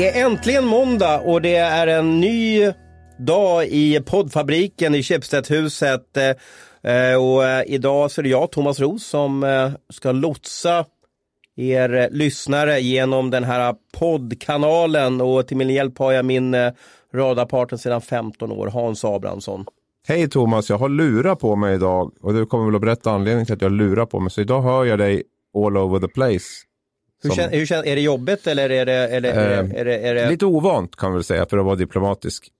Det är äntligen måndag och det är en ny dag i poddfabriken i Schibstedhuset. Eh, eh, och eh, idag så är det jag, Thomas Ros, som eh, ska lotsa er lyssnare genom den här poddkanalen och till min hjälp har jag min radarpartner sedan 15 år, Hans Abrahamsson. Hej Thomas, jag har lurat på mig idag och du kommer väl att berätta anledningen till att jag lurar på mig. Så idag hör jag dig all over the place. Hur, kän, hur kän, är det jobbigt eller är det, eller, eh, är det, är det... Lite ovant kan man säga för att vara diplomatisk.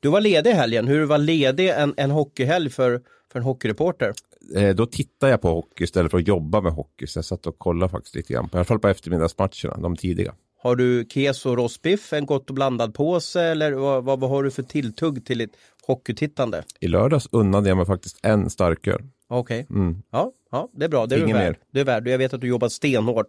Du var ledig helgen. Hur var ledig en, en hockeyhelg för, för en hockeyreporter? Eh, då tittar jag på hockey istället för att jobba med hockey. Så jag satt och kollade faktiskt lite grann. I alla fall på eftermiddagsmatcherna, de tidiga. Har du keso och rostbiff, en gott och blandad påse eller vad, vad, vad har du för tilltugg till ditt hockeytittande? I lördags unnade jag mig faktiskt en starköl. Okej, okay. mm. ja, ja, det är bra. Det är Ingen du värd. mer. Det är värd. Jag vet att du jobbat stenhårt.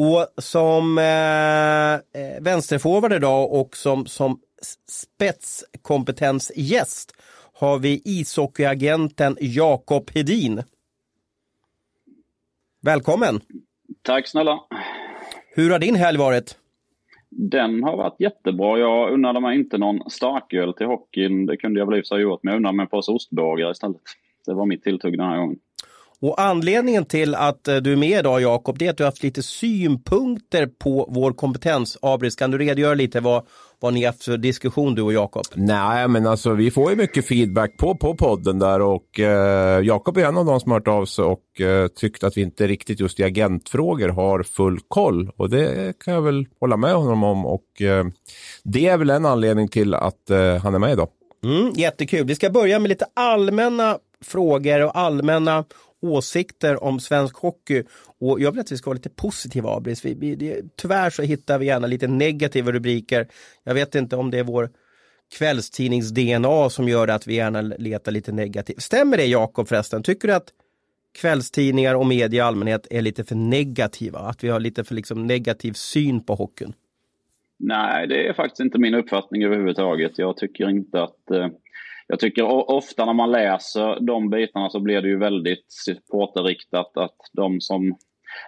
Och som eh, eh vänsterforward idag och som, som spetskompetensgäst har vi ishockeyagenten Jakob Hedin. Välkommen! Tack snälla! Hur har din helg varit? Den har varit jättebra. Jag unnade mig inte någon starköl till hockeyn. Det kunde jag väl i och för sig gjort, men jag unnade mig en påse ostbågar istället. Det var mitt tilltugg den här gången. Och anledningen till att eh, du är med idag Jakob, det är att du har haft lite synpunkter på vår kompetens. Abris, kan du redogöra lite vad, vad ni har haft för diskussion du och Jakob? Nej, men alltså vi får ju mycket feedback på, på podden där och eh, Jakob är en av de som har hört av sig och eh, tyckt att vi inte riktigt just i agentfrågor har full koll och det kan jag väl hålla med honom om och eh, det är väl en anledning till att eh, han är med idag. Mm, jättekul. Vi ska börja med lite allmänna frågor och allmänna åsikter om svensk hockey. Och jag vill att vi ska vara lite positiva Abris. Vi, vi, det, tyvärr så hittar vi gärna lite negativa rubriker. Jag vet inte om det är vår kvällstidnings-DNA som gör att vi gärna letar lite negativt. Stämmer det Jakob förresten? Tycker du att kvällstidningar och media i allmänhet är lite för negativa? Att vi har lite för liksom negativ syn på hockeyn? Nej, det är faktiskt inte min uppfattning överhuvudtaget. Jag tycker inte att eh, jag tycker ofta när man läser de bitarna så blir det ju väldigt supporterriktat att de som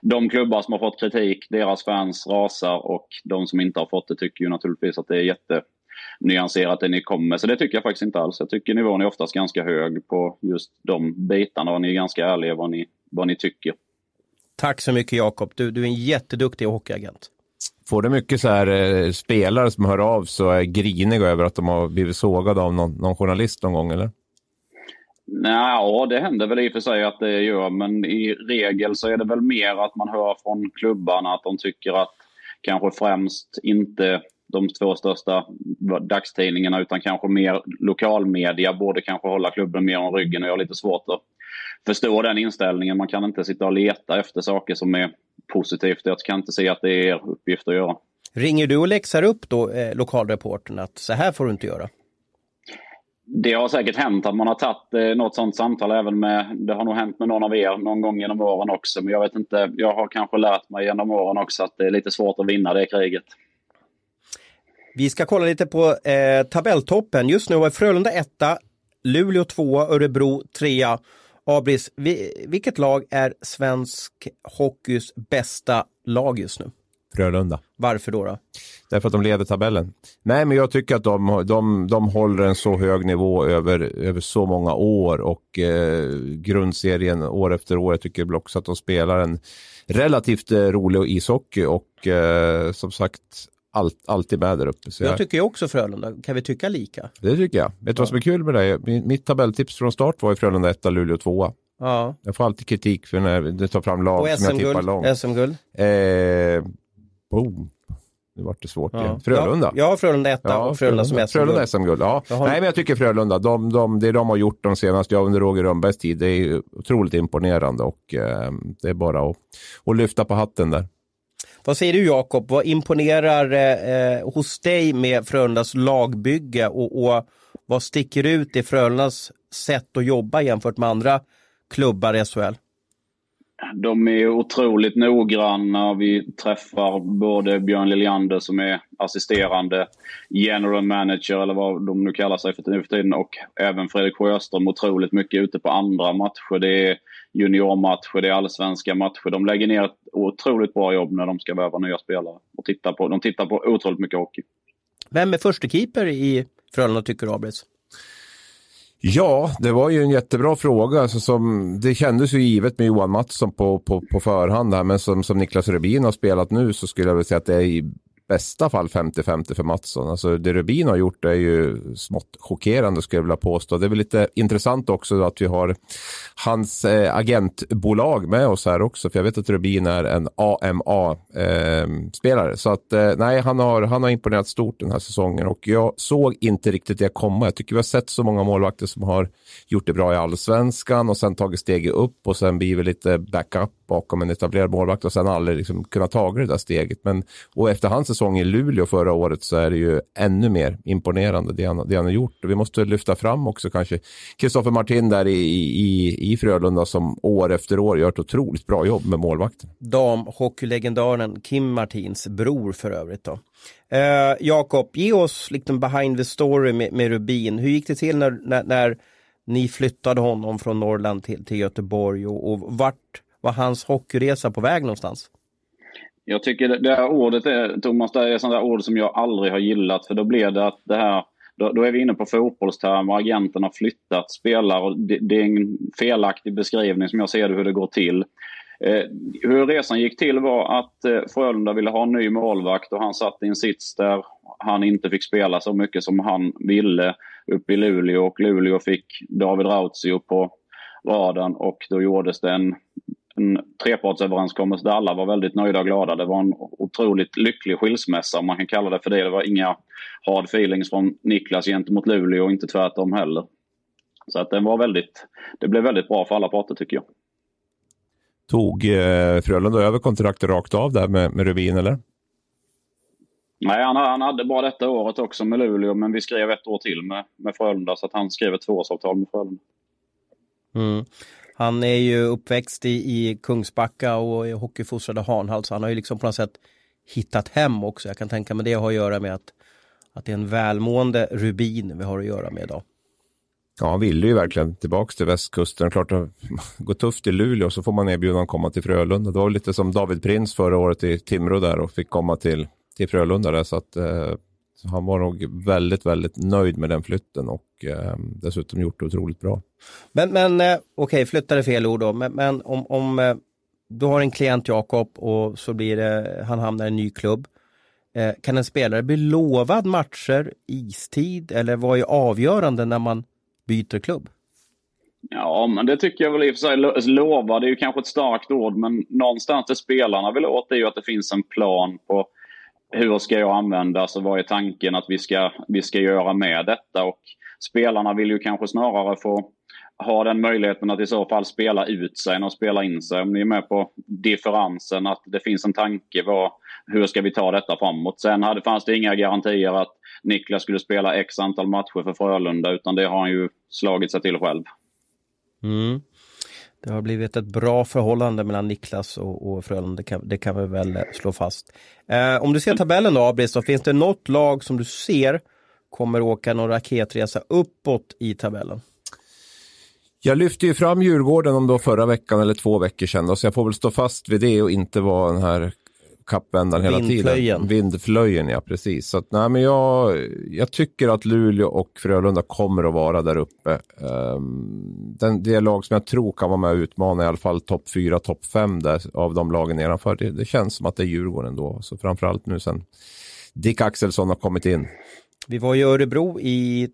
de klubbar som har fått kritik, deras fans rasar och de som inte har fått det tycker ju naturligtvis att det är jättenyanserat det ni kommer med. Så det tycker jag faktiskt inte alls. Jag tycker nivån är oftast ganska hög på just de bitarna och ni är ganska ärliga vad ni, vad ni tycker. Tack så mycket Jakob. Du, du är en jätteduktig hockeyagent. Får du mycket så här, eh, spelare som hör av sig och är griniga över att de har blivit sågade av någon, någon journalist någon gång eller? Ja, det händer väl i och för sig att det gör, men i regel så är det väl mer att man hör från klubbarna att de tycker att kanske främst inte de två största dagstidningarna utan kanske mer lokalmedia borde kanske hålla klubben mer om ryggen och jag har lite svårt att förstå den inställningen. Man kan inte sitta och leta efter saker som är positivt. Jag kan inte se att det är er uppgift att göra. Ringer du och läxar upp då eh, lokalreportern att så här får du inte göra? Det har säkert hänt att man har tagit eh, något sånt samtal även med, det har nog hänt med någon av er någon gång genom åren också. Men jag vet inte, jag har kanske lärt mig genom åren också att det är lite svårt att vinna det kriget. Vi ska kolla lite på eh, tabelltoppen. Just nu är Frölunda etta, Luleå tvåa, Örebro trea. Abris, vi, vilket lag är svensk hockeys bästa lag just nu? Frölunda. Varför då? då? Därför att de leder tabellen. Nej, men jag tycker att de, de, de håller en så hög nivå över, över så många år och eh, grundserien år efter år. Jag tycker också att de spelar en relativt eh, rolig ishockey och eh, som sagt allt, alltid med där uppe. Så jag, jag tycker också Frölunda. Kan vi tycka lika? Det tycker jag. Vet du ja. vad som är kul med det? Mitt tabelltips från start var i Frölunda 1, Luleå 2. Ja. Jag får alltid kritik för när du tar fram lag som jag tippar långt. SM-guld? Eh, boom. Nu vart det svårt ja. igen. Frölunda. Ja, Frölunda 1 ja, och Frölunda som SM-guld. Frölunda SM-guld, ja. Har... Nej, men jag tycker Frölunda, de, de, det de har gjort de senaste, ja, under Roger Rönnbergs tid, det är otroligt imponerande och eh, det är bara att, att lyfta på hatten där. Vad säger du Jakob, vad imponerar eh, eh, hos dig med Frölundas lagbygge och, och vad sticker ut i Frölundas sätt att jobba jämfört med andra klubbar i SHL? de är otroligt noggranna. Vi träffar både Björn Liljander som är assisterande general manager eller vad de nu kallar sig för nu för tiden och även Fredrik Sjöström otroligt mycket ute på andra matcher. Det är juniormatcher, det är allsvenska matcher. De lägger ner ett otroligt bra jobb när de ska värva nya spelare. Och tittar på, de tittar på otroligt mycket hockey. Vem är första keeper i Frölunda tycker du, Abris? Ja, det var ju en jättebra fråga. Alltså som, det kändes ju givet med Johan Mattsson på, på, på förhand. Här, men som, som Niklas Rubin har spelat nu så skulle jag vilja säga att det är bästa fall 50-50 för Mattsson. Alltså det Rubin har gjort är ju smått chockerande skulle jag vilja påstå. Det är väl lite intressant också att vi har hans eh, agentbolag med oss här också. För jag vet att Rubin är en AMA-spelare. Ehm, så att eh, nej, han har, han har imponerat stort den här säsongen och jag såg inte riktigt det komma. Jag tycker vi har sett så många målvakter som har gjort det bra i allsvenskan och sen tagit steget upp och sen blivit lite backup bakom en etablerad målvakt och sen aldrig liksom kunnat ta det där steget. Men, och efter hans säsong i Luleå förra året så är det ju ännu mer imponerande det han, det han har gjort. Och vi måste lyfta fram också kanske Kristoffer Martin där i, i, i Frölunda som år efter år gör ett otroligt bra jobb med målvakten. Damhockeylegendaren Kim Martins bror för övrigt då. Eh, Jakob, ge oss liksom behind the story med, med Rubin. Hur gick det till när, när, när ni flyttade honom från Norrland till, till Göteborg och, och vart var hans hockeyresa på väg någonstans? Jag tycker det, det här ordet är, Thomas, det är sånt där ord som jag aldrig har gillat för då blir det att det här då, då är vi inne på fotbollstermer, agenten har flyttat spelare och det, det, är en felaktig beskrivning som jag ser det hur det går till. Eh, hur resan gick till var att eh, Frölunda ville ha en ny målvakt och han satt i en sits där han inte fick spela så mycket som han ville uppe i Luleå och Luleå fick David Rautio på raden och då gjordes det en en trepartsöverenskommelse där alla var väldigt nöjda och glada. Det var en otroligt lycklig skilsmässa om man kan kalla det för det. Det var inga hard feelings från Niklas gentemot Luleå och inte tvärtom heller. Så att den var väldigt, det blev väldigt bra för alla parter tycker jag. Tog eh, Frölunda över kontraktet rakt av där med, med Rubin eller? Nej, han, han hade bara detta året också med Luleå, men vi skrev ett år till med, med Frölunda, så att han skrev ett tvåårsavtal med Frölunda. Mm. Han är ju uppväxt i, i Kungsbacka och är hockeyfostrad i så han har ju liksom på något sätt hittat hem också. Jag kan tänka mig det har att göra med att, att det är en välmående Rubin vi har att göra med idag. Ja, han ville ju verkligen tillbaka till västkusten. Klart det går tufft i Luleå så får man erbjudan att komma till Frölunda. Det var lite som David Prins förra året i Timrå där och fick komma till, till Frölunda där. Så att eh, så han var nog väldigt, väldigt nöjd med den flytten och eh, dessutom gjort det otroligt bra. Men, men eh, okej, okay, flyttade fel ord då, men, men om, om eh, du har en klient Jakob och så blir det, han hamnar i en ny klubb. Eh, kan en spelare bli lovad matcher, istid eller vad är avgörande när man byter klubb? Ja, men det tycker jag väl i och för sig. Lova, det är ju kanske ett starkt ord, men någonstans det spelarna vill åt är ju att det finns en plan på hur ska jag användas alltså och vad är tanken att vi ska, vi ska göra med detta? Och spelarna vill ju kanske snarare få ha den möjligheten att i så fall spela ut sig än att spela in sig. Om ni är med på differensen, att det finns en tanke. Vad, hur ska vi ta detta framåt? Sen hade, fanns det inga garantier att Niklas skulle spela x antal matcher för Frölunda, utan det har han ju slagit sig till själv. Mm. Det har blivit ett bra förhållande mellan Niklas och, och Frölunda, det kan, det kan vi väl eh, slå fast. Eh, om du ser tabellen då, Abris, så finns det något lag som du ser kommer åka någon raketresa uppåt i tabellen? Jag lyfte ju fram Djurgården om då förra veckan eller två veckor sedan, så jag får väl stå fast vid det och inte vara den här kappvändan hela tiden. Vindflöjen. ja precis. Så att, nej, men jag, jag tycker att Luleå och Frölunda kommer att vara där uppe. Um, den, det lag som jag tror kan vara med och utmana i alla fall topp 4, topp 5 av de lagen nedanför. Det, det känns som att det är Djurgården då. Så framförallt nu sen Dick Axelsson har kommit in. Vi var i Örebro i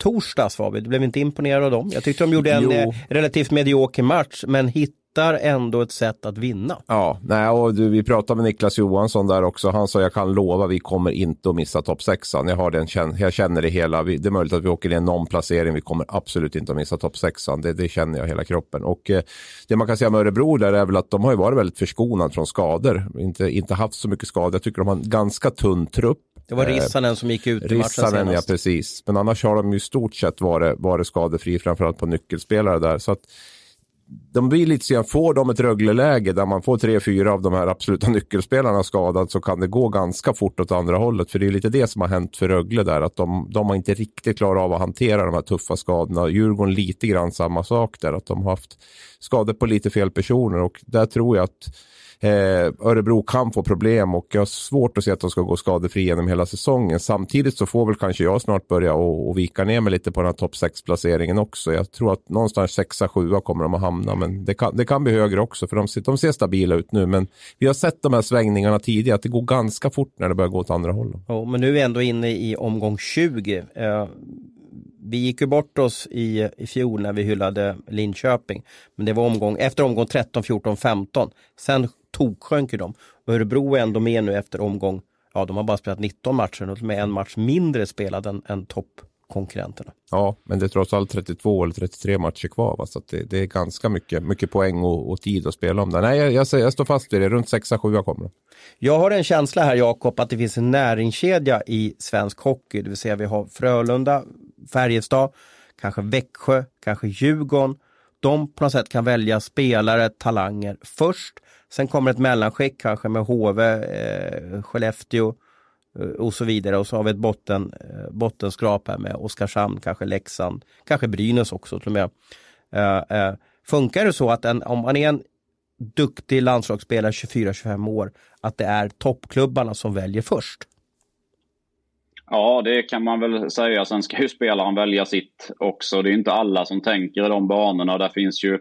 torsdags vi, du blev inte imponerad av dem. Jag tyckte de gjorde en jo. Eh, relativt medioker match men hit hittar ändå ett sätt att vinna. Ja, nej, och du, vi pratade med Niklas Johansson där också. Han sa jag kan lova vi kommer inte att missa topp sexan. Jag, har den, jag känner det hela. Det är möjligt att vi åker i någon placering. Vi kommer absolut inte att missa topp sexan. Det, det känner jag hela kroppen. Och eh, det man kan säga med Örebro där är väl att de har ju varit väldigt förskonade från skador. Inte, inte haft så mycket skador. Jag tycker de har en ganska tunn trupp. Det var Rissanen som gick ut i matchen senast. ja precis. Men annars har de ju stort sett varit, varit skadefri, framförallt på nyckelspelare där. Så att de blir lite så får de ett Rögle-läge där man får tre, fyra av de här absoluta nyckelspelarna skadade så kan det gå ganska fort åt andra hållet. För det är lite det som har hänt för Rögle där, att de, de har inte riktigt klarat av att hantera de här tuffa skadorna. Djurgården lite grann samma sak där, att de har haft skador på lite fel personer och där tror jag att Eh, Örebro kan få problem och jag har svårt att se att de ska gå skadefria genom hela säsongen. Samtidigt så får väl kanske jag snart börja och, och vika ner mig lite på den här topp 6-placeringen också. Jag tror att någonstans 6-7 kommer de att hamna, men det kan, det kan bli högre också för de, de ser stabila ut nu. Men vi har sett de här svängningarna tidigare, att det går ganska fort när det börjar gå åt andra hållet. Ja, men nu är vi ändå inne i omgång 20. Eh, vi gick ju bort oss i, i fjol när vi hyllade Linköping. Men det var omgång, efter omgång 13, 14, 15. Sen toksjönk ju de. Och Örebro är ändå med nu efter omgång, ja de har bara spelat 19 matcher och med en match mindre spelad än, än toppkonkurrenterna. Ja, men det är trots allt 32 eller 33 matcher kvar, va? så det, det, är ganska mycket, mycket poäng och, och, tid att spela om det. Nej, jag, jag, jag står fast vid det, runt 6-7 kommer Jag har en känsla här Jakob att det finns en näringskedja i svensk hockey, det vill säga vi har Frölunda, Färjestad, kanske Växjö, kanske Djurgården. De på något sätt kan välja spelare, talanger först Sen kommer ett mellanskick kanske med HV, eh, Skellefteå eh, och så vidare. Och så har vi ett botten, eh, bottenskrap här med Oskarshamn, kanske Leksand, kanske Brynäs också till och med. Eh, eh, funkar det så att en, om man är en duktig landslagsspelare 24-25 år, att det är toppklubbarna som väljer först? Ja, det kan man väl säga. Sen ska ju spelaren välja sitt också. Det är inte alla som tänker i de banorna. Där finns ju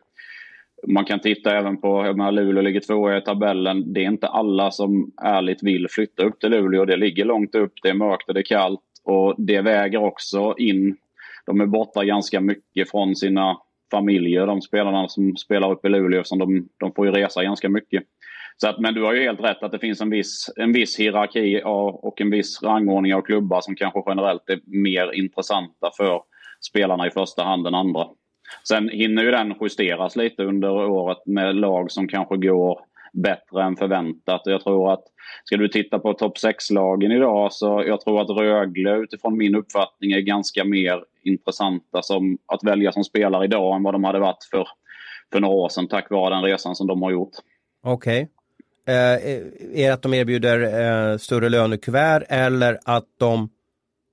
man kan titta även på, jag menar, Luleå ligger tvåa i tabellen. Det är inte alla som ärligt vill flytta upp till Luleå. Det ligger långt upp, det är mörkt och det är kallt. Och det väger också in. De är borta ganska mycket från sina familjer, de spelarna som spelar upp i Luleå. Som de, de får ju resa ganska mycket. Så att, men du har ju helt rätt att det finns en viss, en viss hierarki och en viss rangordning av klubbar som kanske generellt är mer intressanta för spelarna i första hand än andra. Sen hinner ju den justeras lite under året med lag som kanske går bättre än förväntat. Jag tror att ska du titta på topp 6-lagen idag så jag tror att Rögle utifrån min uppfattning är ganska mer intressanta som att välja som spelare idag än vad de hade varit för, för några år sedan tack vare den resan som de har gjort. Okej. Okay. Eh, är det att de erbjuder eh, större lönekuvert eller att de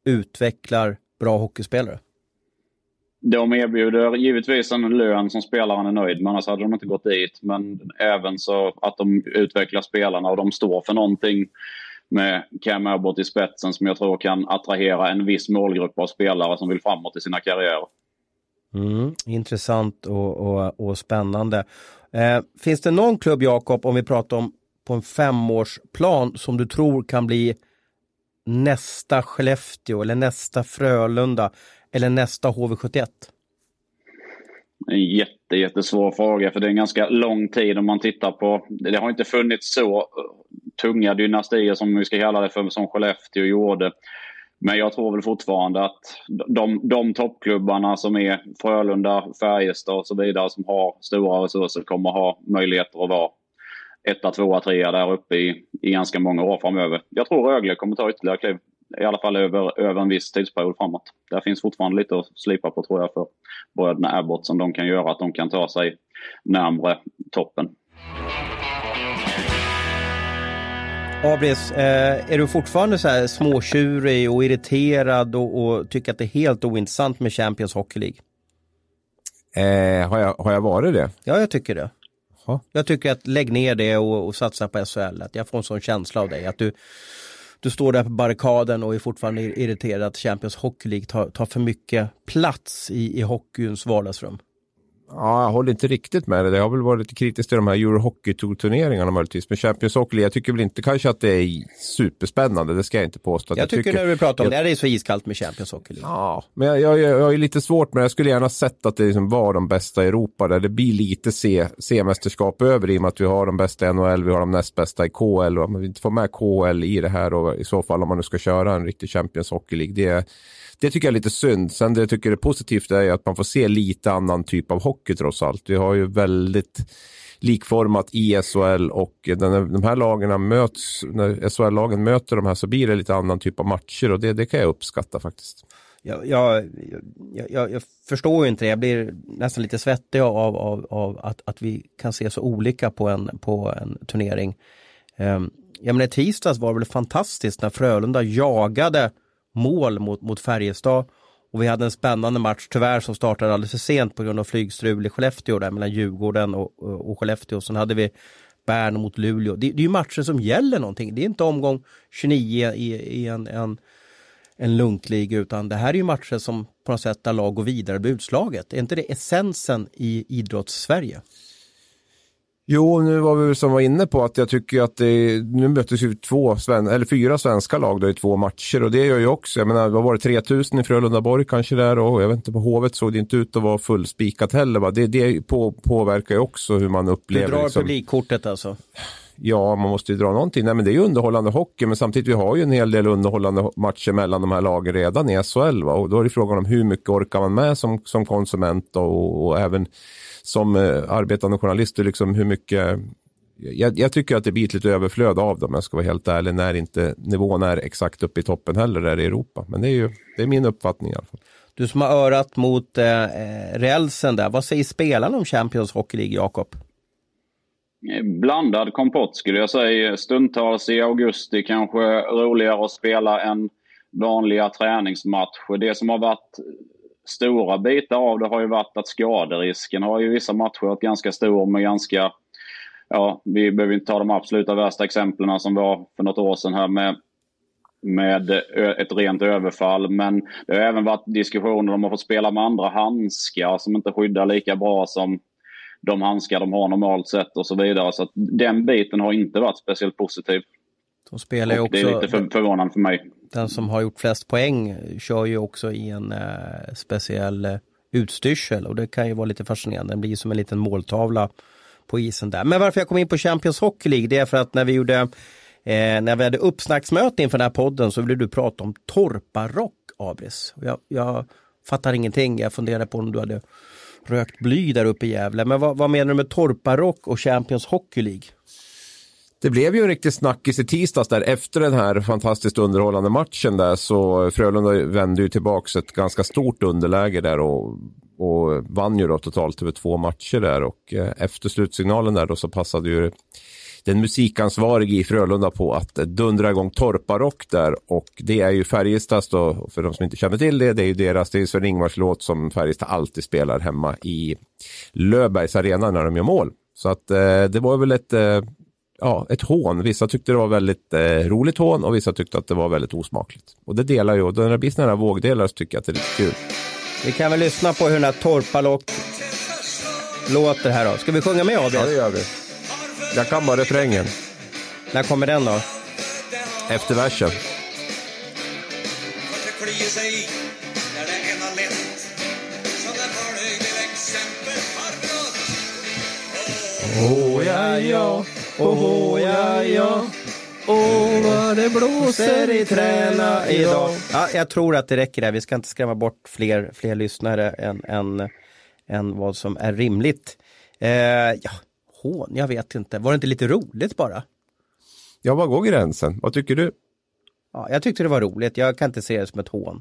utvecklar bra hockeyspelare? De erbjuder givetvis en lön som spelaren är nöjd med, annars hade de inte gått dit. Men även så att de utvecklar spelarna och de står för någonting med Cam Abbott i spetsen som jag tror kan attrahera en viss målgrupp av spelare som vill framåt i sina karriärer. Mm, intressant och, och, och spännande. Eh, finns det någon klubb, Jakob, om vi pratar om på en femårsplan som du tror kan bli nästa Skellefteå eller nästa Frölunda eller nästa HV71? En jätte, jättesvår fråga för det är en ganska lång tid om man tittar på. Det har inte funnits så eh, tunga dynastier som vi ska kalla det för som Skellefteå gjorde. Men jag tror väl fortfarande att de, de toppklubbarna som är Frölunda, Färjestad och så vidare som har stora resurser kommer ha möjligheter att vara etta, tvåa, trea där uppe i, i ganska många år framöver. Jag tror Rögle kommer ta ytterligare kliv i alla fall över, över en viss tidsperiod framåt. Där finns fortfarande lite att slipa på tror jag för bröderna Abbott som de kan göra att de kan ta sig närmre toppen. Abris, eh, är du fortfarande så här småtjurig och irriterad och, och, tycker att det är helt ointressant med Champions Hockey League? Eh, har, jag, har jag varit det? Ja, jag tycker det. Ha? Jag tycker att lägg ner det och, och satsa på SHL. Att jag får en sån känsla av dig. Att du, du står där på barrikaden och är fortfarande irriterad att Champions Hockey League tar, tar för mycket plats i, i hockeyns vardagsrum. Ja, jag håller inte riktigt med det. Det har väl varit lite kritiskt till de här Eurohockey-turneringarna möjligtvis. Men Champions Hockey, jag tycker väl inte kanske att det är superspännande. Det ska jag inte påstå. Jag, jag, tycker, när du pratar om jag, det, är det så iskallt med Champions Hockey. Ja, men jag, jag, jag är lite svårt med det. Jag skulle gärna sett att det liksom var de bästa i Europa där det blir lite C-mästerskap över i och med att vi har de bästa i NHL, vi har de näst bästa i KL och om vi inte får med KL i det här och i så fall om man nu ska köra en riktig Champions Hockey League. Det det tycker jag är lite synd. Sen det jag tycker är positivt är att man får se lite annan typ av hockey trots allt. Vi har ju väldigt likformat i SHL och den, de här lagen möts, när SHL-lagen möter de här så blir det lite annan typ av matcher och det, det kan jag uppskatta faktiskt. jag, jag, jag, jag, förstår ju inte det. Jag blir nästan lite svettig av, av, av att, att vi kan se så olika på en, på en turnering. Ehm, um, jag menar tisdags var det väl fantastiskt när Frölunda jagade mål mot, mot Färjestad och vi hade en spännande match tyvärr som startade alldeles för sent på grund av flygstrul i Skellefteå där mellan Djurgården och, och, och Skellefteå. Sen hade vi Bern mot Luleå. Det, det är ju matcher som gäller någonting. Det är inte omgång 29 i, i en, en, en lunkliga utan det här är ju matcher som på något sätt där lag går vidare blir utslaget. Är inte det essensen i idrotts-Sverige? Jo, nu var vi som var inne på att jag tycker att det, nu möttes ju två, sven, eller fyra svenska lag då i två matcher och det gör ju också, jag menar, vad var det, 3000 i Frölundaborg kanske där och jag vet inte, på Hovet såg det inte ut att vara fullspikat heller. Va? Det, det på, påverkar ju också hur man upplever. Du drar liksom, publikkortet alltså? Ja, man måste ju dra någonting. Nej, men det är ju underhållande hockey, men samtidigt vi har ju en hel del underhållande matcher mellan de här lagen redan i SHL. Va? Och då är det frågan om hur mycket orkar man med som, som konsument och, och även som eh, arbetande journalist, liksom hur mycket jag, jag, tycker att det blir ett lite överflöd av dem, jag ska vara helt ärlig, när inte nivån är exakt uppe i toppen heller där i Europa. Men det är ju det är min uppfattning i alla fall. Du som har örat mot eh, eh rälsen där, vad säger spelarna om Champions Hockey League, Jakob? Blandad kompott skulle jag säga. Stundtals i augusti kanske roligare att spela än vanliga träningsmatcher. Det som har varit stora bitar av det har ju varit att skaderisken har ju vissa matcher varit ganska stor med ganska Ja, vi behöver inte ta de absoluta värsta exemplen som var för något år sedan här med med ett rent överfall. Men det har även varit diskussioner om att få spela med andra handskar som inte skyddar lika bra som de handskar de har normalt sett och så vidare. Så den biten har inte varit speciellt positiv. De spelar ju också, det är lite för, förvånande för mig. Den som har gjort flest poäng kör ju också i en eh, speciell eh, utstyrsel och det kan ju vara lite fascinerande. Den blir som en liten måltavla på isen där. Men varför jag kom in på Champions Hockey League det är för att när vi gjorde eh, när vi hade uppsnacksmöte inför den här podden så ville du prata om torparock, Abris. Jag, jag fattar ingenting. Jag funderade på om du hade rökt bly där uppe i Gävle. Men vad, vad menar du med torparock och Champions Hockey League? Det blev ju en riktig snackis i tisdags där. Efter den här fantastiskt underhållande matchen där så Frölunda vände ju tillbaks ett ganska stort underläge där och, och vann ju då totalt över två matcher där. Och eh, efter slutsignalen där då så passade ju den musikansvarige i Frölunda på att dundra igång Torparock där. Och det är ju Färjestads då, för de som inte känner till det, det är ju deras, det är Sven-Ingvars låt som Färjestad alltid spelar hemma i Löfbergs arena när de gör mål. Så att eh, det var väl ett eh, ja, ett hån. Vissa tyckte det var väldigt eh, roligt hån och vissa tyckte att det var väldigt osmakligt. Och det delar ju, och när det blir sådana här vågdelar så tycker jag att det är lite kul. Vi kan väl lyssna på hur den här Torpalock låter här då. Ska vi sjunga med Abel? Ja, det gör vi. Jag kan bara refrängen. När kommer den då? Efter versen. Oh ja, ja. Oh, ja, ja. Åh, vad det blåser i träna idag. Ja, jag tror att det räcker där. Vi ska inte skrämma bort fler, fler lyssnare än, än, än vad som är rimligt. Eh, ja, hån, jag vet inte. Var det inte lite roligt bara? Ja, var går gränsen? Vad tycker du? Ja, jag tyckte det var roligt. Jag kan inte se det som ett hån.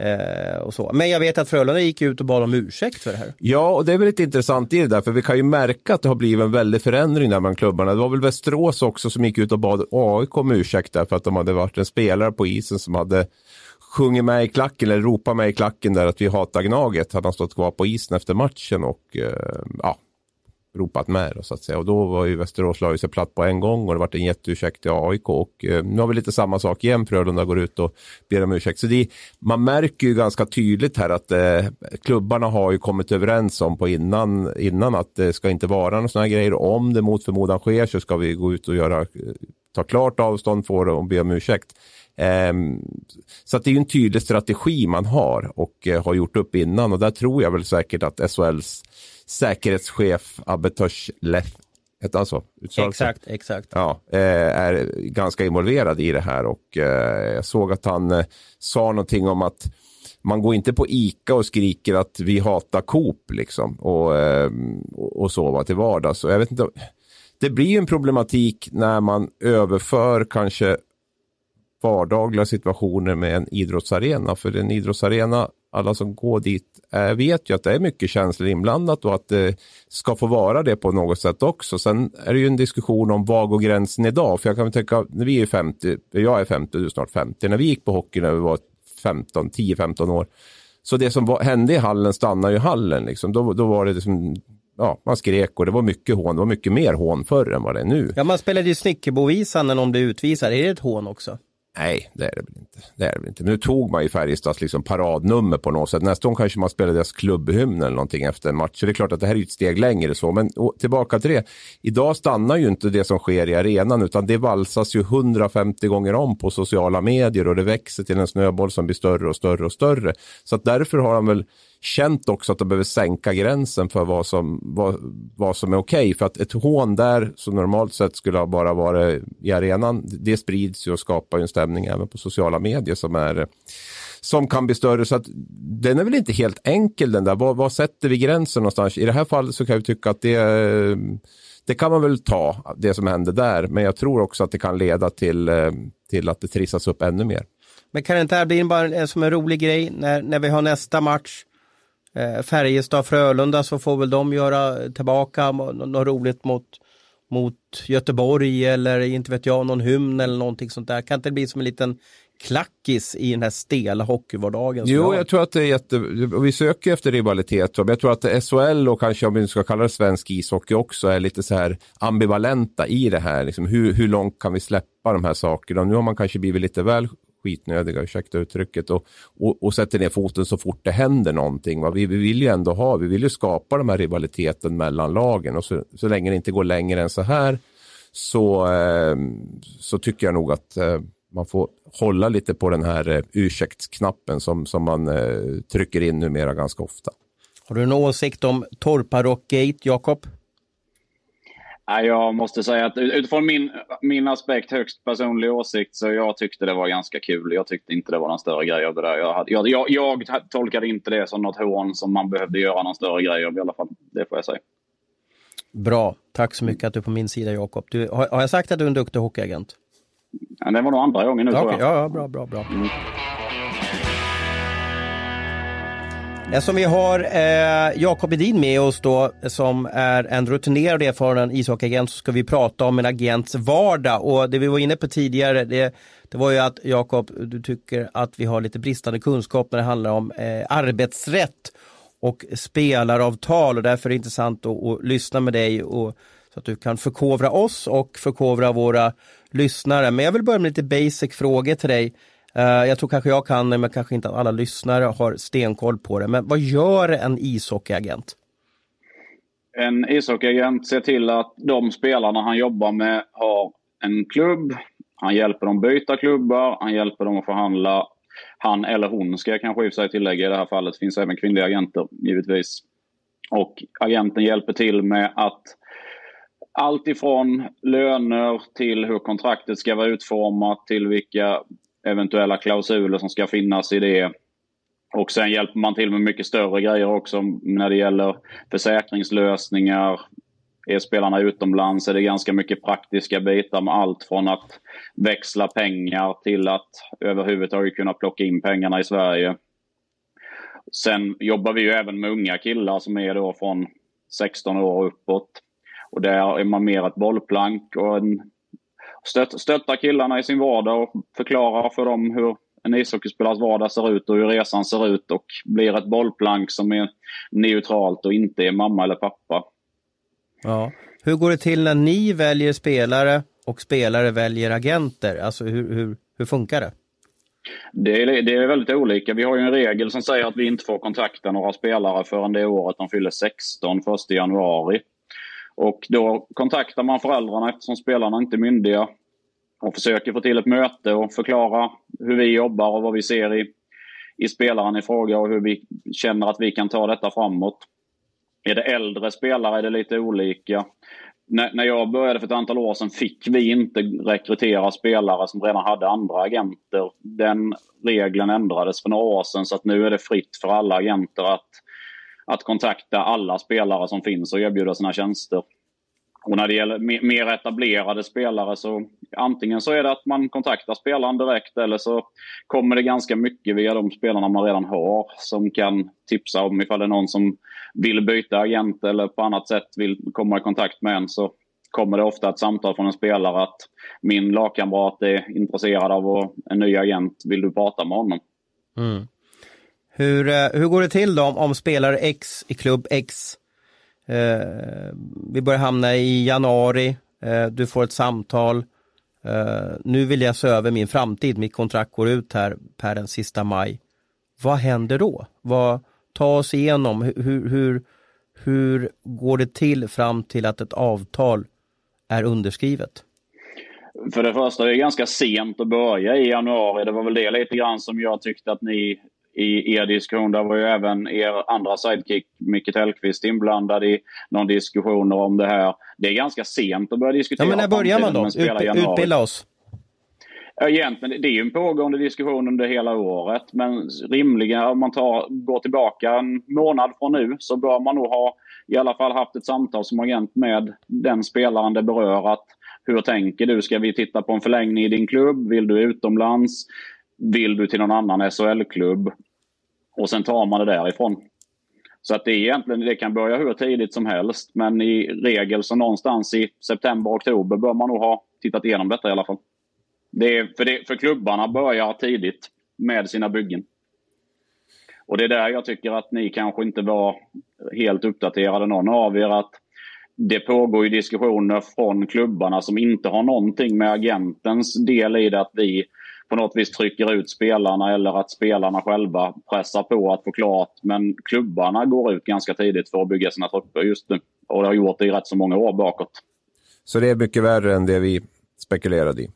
Eh, och så. Men jag vet att Frölunda gick ut och bad om ursäkt för det här. Ja, och det är väl lite intressant i det där, för vi kan ju märka att det har blivit en väldig förändring där bland klubbarna. Det var väl Västerås också som gick ut och bad AIK om ursäkt där för att de hade varit en spelare på isen som hade sjungit med i klacken eller ropat med i klacken där att vi hatar Gnaget. Hade han stått kvar på isen efter matchen och eh, ja, ropat med då, så att säga. Och då var ju Västerås la sig platt på en gång och det var en jätteursäkt till AIK. Och eh, nu har vi lite samma sak igen. Frölunda går ut och ber om ursäkt. Så det, man märker ju ganska tydligt här att eh, klubbarna har ju kommit överens om på innan, innan att det ska inte vara några sådana grejer. Om det mot förmodan sker så ska vi gå ut och göra, eh, ta klart avstånd för det och be om ursäkt. Ehm, så att det är en tydlig strategi man har och eh, har gjort upp innan och där tror jag väl säkert att SHLs säkerhetschef Abetosh Leth Hette han så? Exakt, exakt. Ja, eh, är ganska involverad i det här och eh, jag såg att han eh, sa någonting om att man går inte på ICA och skriker att vi hatar Coop liksom och, och så va, till vardags. Och jag vet inte, det blir en problematik när man överför kanske vardagliga situationer med en idrottsarena. För en idrottsarena, alla som går dit är, vet ju att det är mycket känslor inblandat och att det ska få vara det på något sätt också. Sen är det ju en diskussion om var går gränsen idag? För jag kan tänka, när vi är 50, jag är 50, du är snart 50, när vi gick på hockey när vi var 15, 10-15 år, så det som var, hände i hallen stannar ju i hallen. Liksom. Då, då var det liksom ja, man skrek och det var mycket hån. Det var mycket mer hån förr än vad det är nu. Ja, man spelade ju Snickerbovisan när någon blev utvisad. Är det ett hån också? Nej, det är det väl inte. Det är det väl inte. Men nu tog man ju Färjestads liksom paradnummer på något sätt. Nästa gång kanske man spelar deras klubbhymn eller någonting efter en match. Så det är klart att det här är ett steg längre så. Men tillbaka till det. Idag stannar ju inte det som sker i arenan utan det valsas ju 150 gånger om på sociala medier och det växer till en snöboll som blir större och större och större. Så att därför har han väl känt också att de behöver sänka gränsen för vad som, vad, vad som är okej. Okay. För att ett hån där som normalt sett skulle ha bara varit i arenan, det sprids ju och skapar ju en stämning även på sociala medier som är som kan bli större. Så att den är väl inte helt enkel den där. Var, var sätter vi gränsen någonstans? I det här fallet så kan vi tycka att det, det kan man väl ta, det som hände där. Men jag tror också att det kan leda till, till att det trissas upp ännu mer. Men kan det inte här bli bara som en rolig grej när, när vi har nästa match? Eh, Färjestad-Frölunda så får väl de göra tillbaka något roligt mot, mot Göteborg eller inte vet jag, någon hymn eller någonting sånt där. Kan inte det bli som en liten klackis i den här stela hockeyvardagen? Jo, jag tror att det är jätte... Vi söker efter rivalitet. Men jag tror att SHL och kanske om vi ska kalla det svensk ishockey också är lite så här ambivalenta i det här. Liksom hur, hur långt kan vi släppa de här sakerna? Nu har man kanske blivit lite väl skitnödiga, ursäkta uttrycket, och, och, och sätter ner foten så fort det händer någonting. Va? Vi, vi vill ju ändå ha, vi vill ju skapa den här rivaliteten mellan lagen och så, så länge det inte går längre än så här så, eh, så tycker jag nog att eh, man får hålla lite på den här eh, ursäktsknappen som, som man trycker in numera ganska ofta. Har du en åsikt om Torparock-gate, Jakob? Jag måste säga att utifrån min, min aspekt, högst personlig åsikt, så jag tyckte det var ganska kul. Jag tyckte inte det var någon större grej av det där. Jag, hade, jag, jag, jag tolkade inte det som något hån som man behövde göra någon större grej av i alla fall. Det får jag säga. Bra, tack så mycket att du är på min sida Jakob. Har, har jag sagt att du är en duktig hockeyagent? Ja, det var nog andra gången nu ja, tror jag. Ja, bra, bra, bra. Mm. Eh, som vi har eh, Jakob Edin med oss då som är en rutinerad och erfaren ishockeyagent så ska vi prata om en agents vardag och det vi var inne på tidigare det, det var ju att Jakob, du tycker att vi har lite bristande kunskap när det handlar om eh, arbetsrätt och spelaravtal och därför är det intressant att, att lyssna med dig och, så att du kan förkovra oss och förkovra våra lyssnare. Men jag vill börja med lite basic frågor till dig. Eh, jag tror kanske jag kan men kanske inte alla lyssnare har stenkoll på det. Men vad gör en ishockeyagent? En ishockeyagent ser till att de spelarna han jobbar med har en klubb. Han hjälper dem byta klubbar, han hjälper dem att förhandla. Han eller hon ska jag kanske i och för sig tillägga i det här fallet. Det finns även kvinnliga agenter givetvis. Och agenten hjälper till med att allt ifrån löner till hur kontraktet ska vara utformat till vilka eventuella klausuler som ska finnas i det. Och sen hjälper man till med mycket större grejer också när det gäller försäkringslösningar. Är spelarna utomlands är det ganska mycket praktiska bitar med allt från att växla pengar till att överhuvudtaget kunna plocka in pengarna i Sverige. Sen jobbar vi ju även med unga killar som är då från 16 år uppåt. Och där är man mer ett bollplank och en stött, stöttar killarna i sin vardag och förklarar för dem hur en ishockeyspelares vardag ser ut och hur resan ser ut och blir ett bollplank som är neutralt och inte är mamma eller pappa. Ja. Hur går det till när ni väljer spelare och spelare väljer agenter? Alltså hur, hur, hur funkar det? Det är, det är väldigt olika. Vi har ju en regel som säger att vi inte får kontakta några spelare förrän det året de fyller 16, 1 januari. Och då kontaktar man föräldrarna eftersom spelarna inte är myndiga och försöker få till ett möte och förklara hur vi jobbar och vad vi ser i, i spelaren i fråga och hur vi känner att vi kan ta detta framåt. Är det äldre spelare är det lite olika. När, när jag började för ett antal år sedan fick vi inte rekrytera spelare som redan hade andra agenter. Den regeln ändrades för några år sedan så att nu är det fritt för alla agenter att att kontakta alla spelare som finns och erbjuda sina tjänster. Och när det gäller mer etablerade spelare så antingen så är det att man kontaktar spelaren direkt eller så kommer det ganska mycket via de spelarna man redan har som kan tipsa om ifall det är någon som vill byta agent eller på annat sätt vill komma i kontakt med en så kommer det ofta ett samtal från en spelare att min lagkamrat är intresserad av en ny agent, vill du prata med honom? Mm. Hur, eh, hur går det till då om, om spelare X i klubb X Eh, vi börjar hamna i januari, eh, du får ett samtal. Eh, nu vill jag se över min framtid, mitt kontrakt går ut här per den sista maj. Vad händer då? Vad, ta oss igenom, hur, hur, hur går det till fram till att ett avtal är underskrivet? För det första, det är ganska sent att börja i januari. Det var väl det lite grann som jag tyckte att ni i er diskussion. Där var ju även er andra sidekick Micke Tellqvist inblandad i någon diskussioner om det här. Det är ganska sent att börja diskutera. Ja, men när börjar man då? Ut, utbilda oss. Egentligen, det är ju en pågående diskussion under hela året. Men rimligen om man tar, går tillbaka en månad från nu så bör man nog ha i alla fall haft ett samtal som agent med den spelaren det berör. Att, hur tänker du? Ska vi titta på en förlängning i din klubb? Vill du utomlands? Vill du till någon annan SHL-klubb? Och sen tar man det därifrån. Så att det, är egentligen, det kan börja hur tidigt som helst. Men i regel så någonstans i september, oktober bör man nog ha tittat igenom detta i alla fall. Det är, för, det, för klubbarna börjar tidigt med sina byggen. Och det är där jag tycker att ni kanske inte var helt uppdaterade någon av er. att Det pågår ju diskussioner från klubbarna som inte har någonting med agentens del i det. Att vi på något vis trycker ut spelarna eller att spelarna själva pressar på att få klart. Men klubbarna går ut ganska tidigt för att bygga sina trupper just nu. Och det har gjort det i rätt så många år bakåt. Så det är mycket värre än det vi spekulerade i?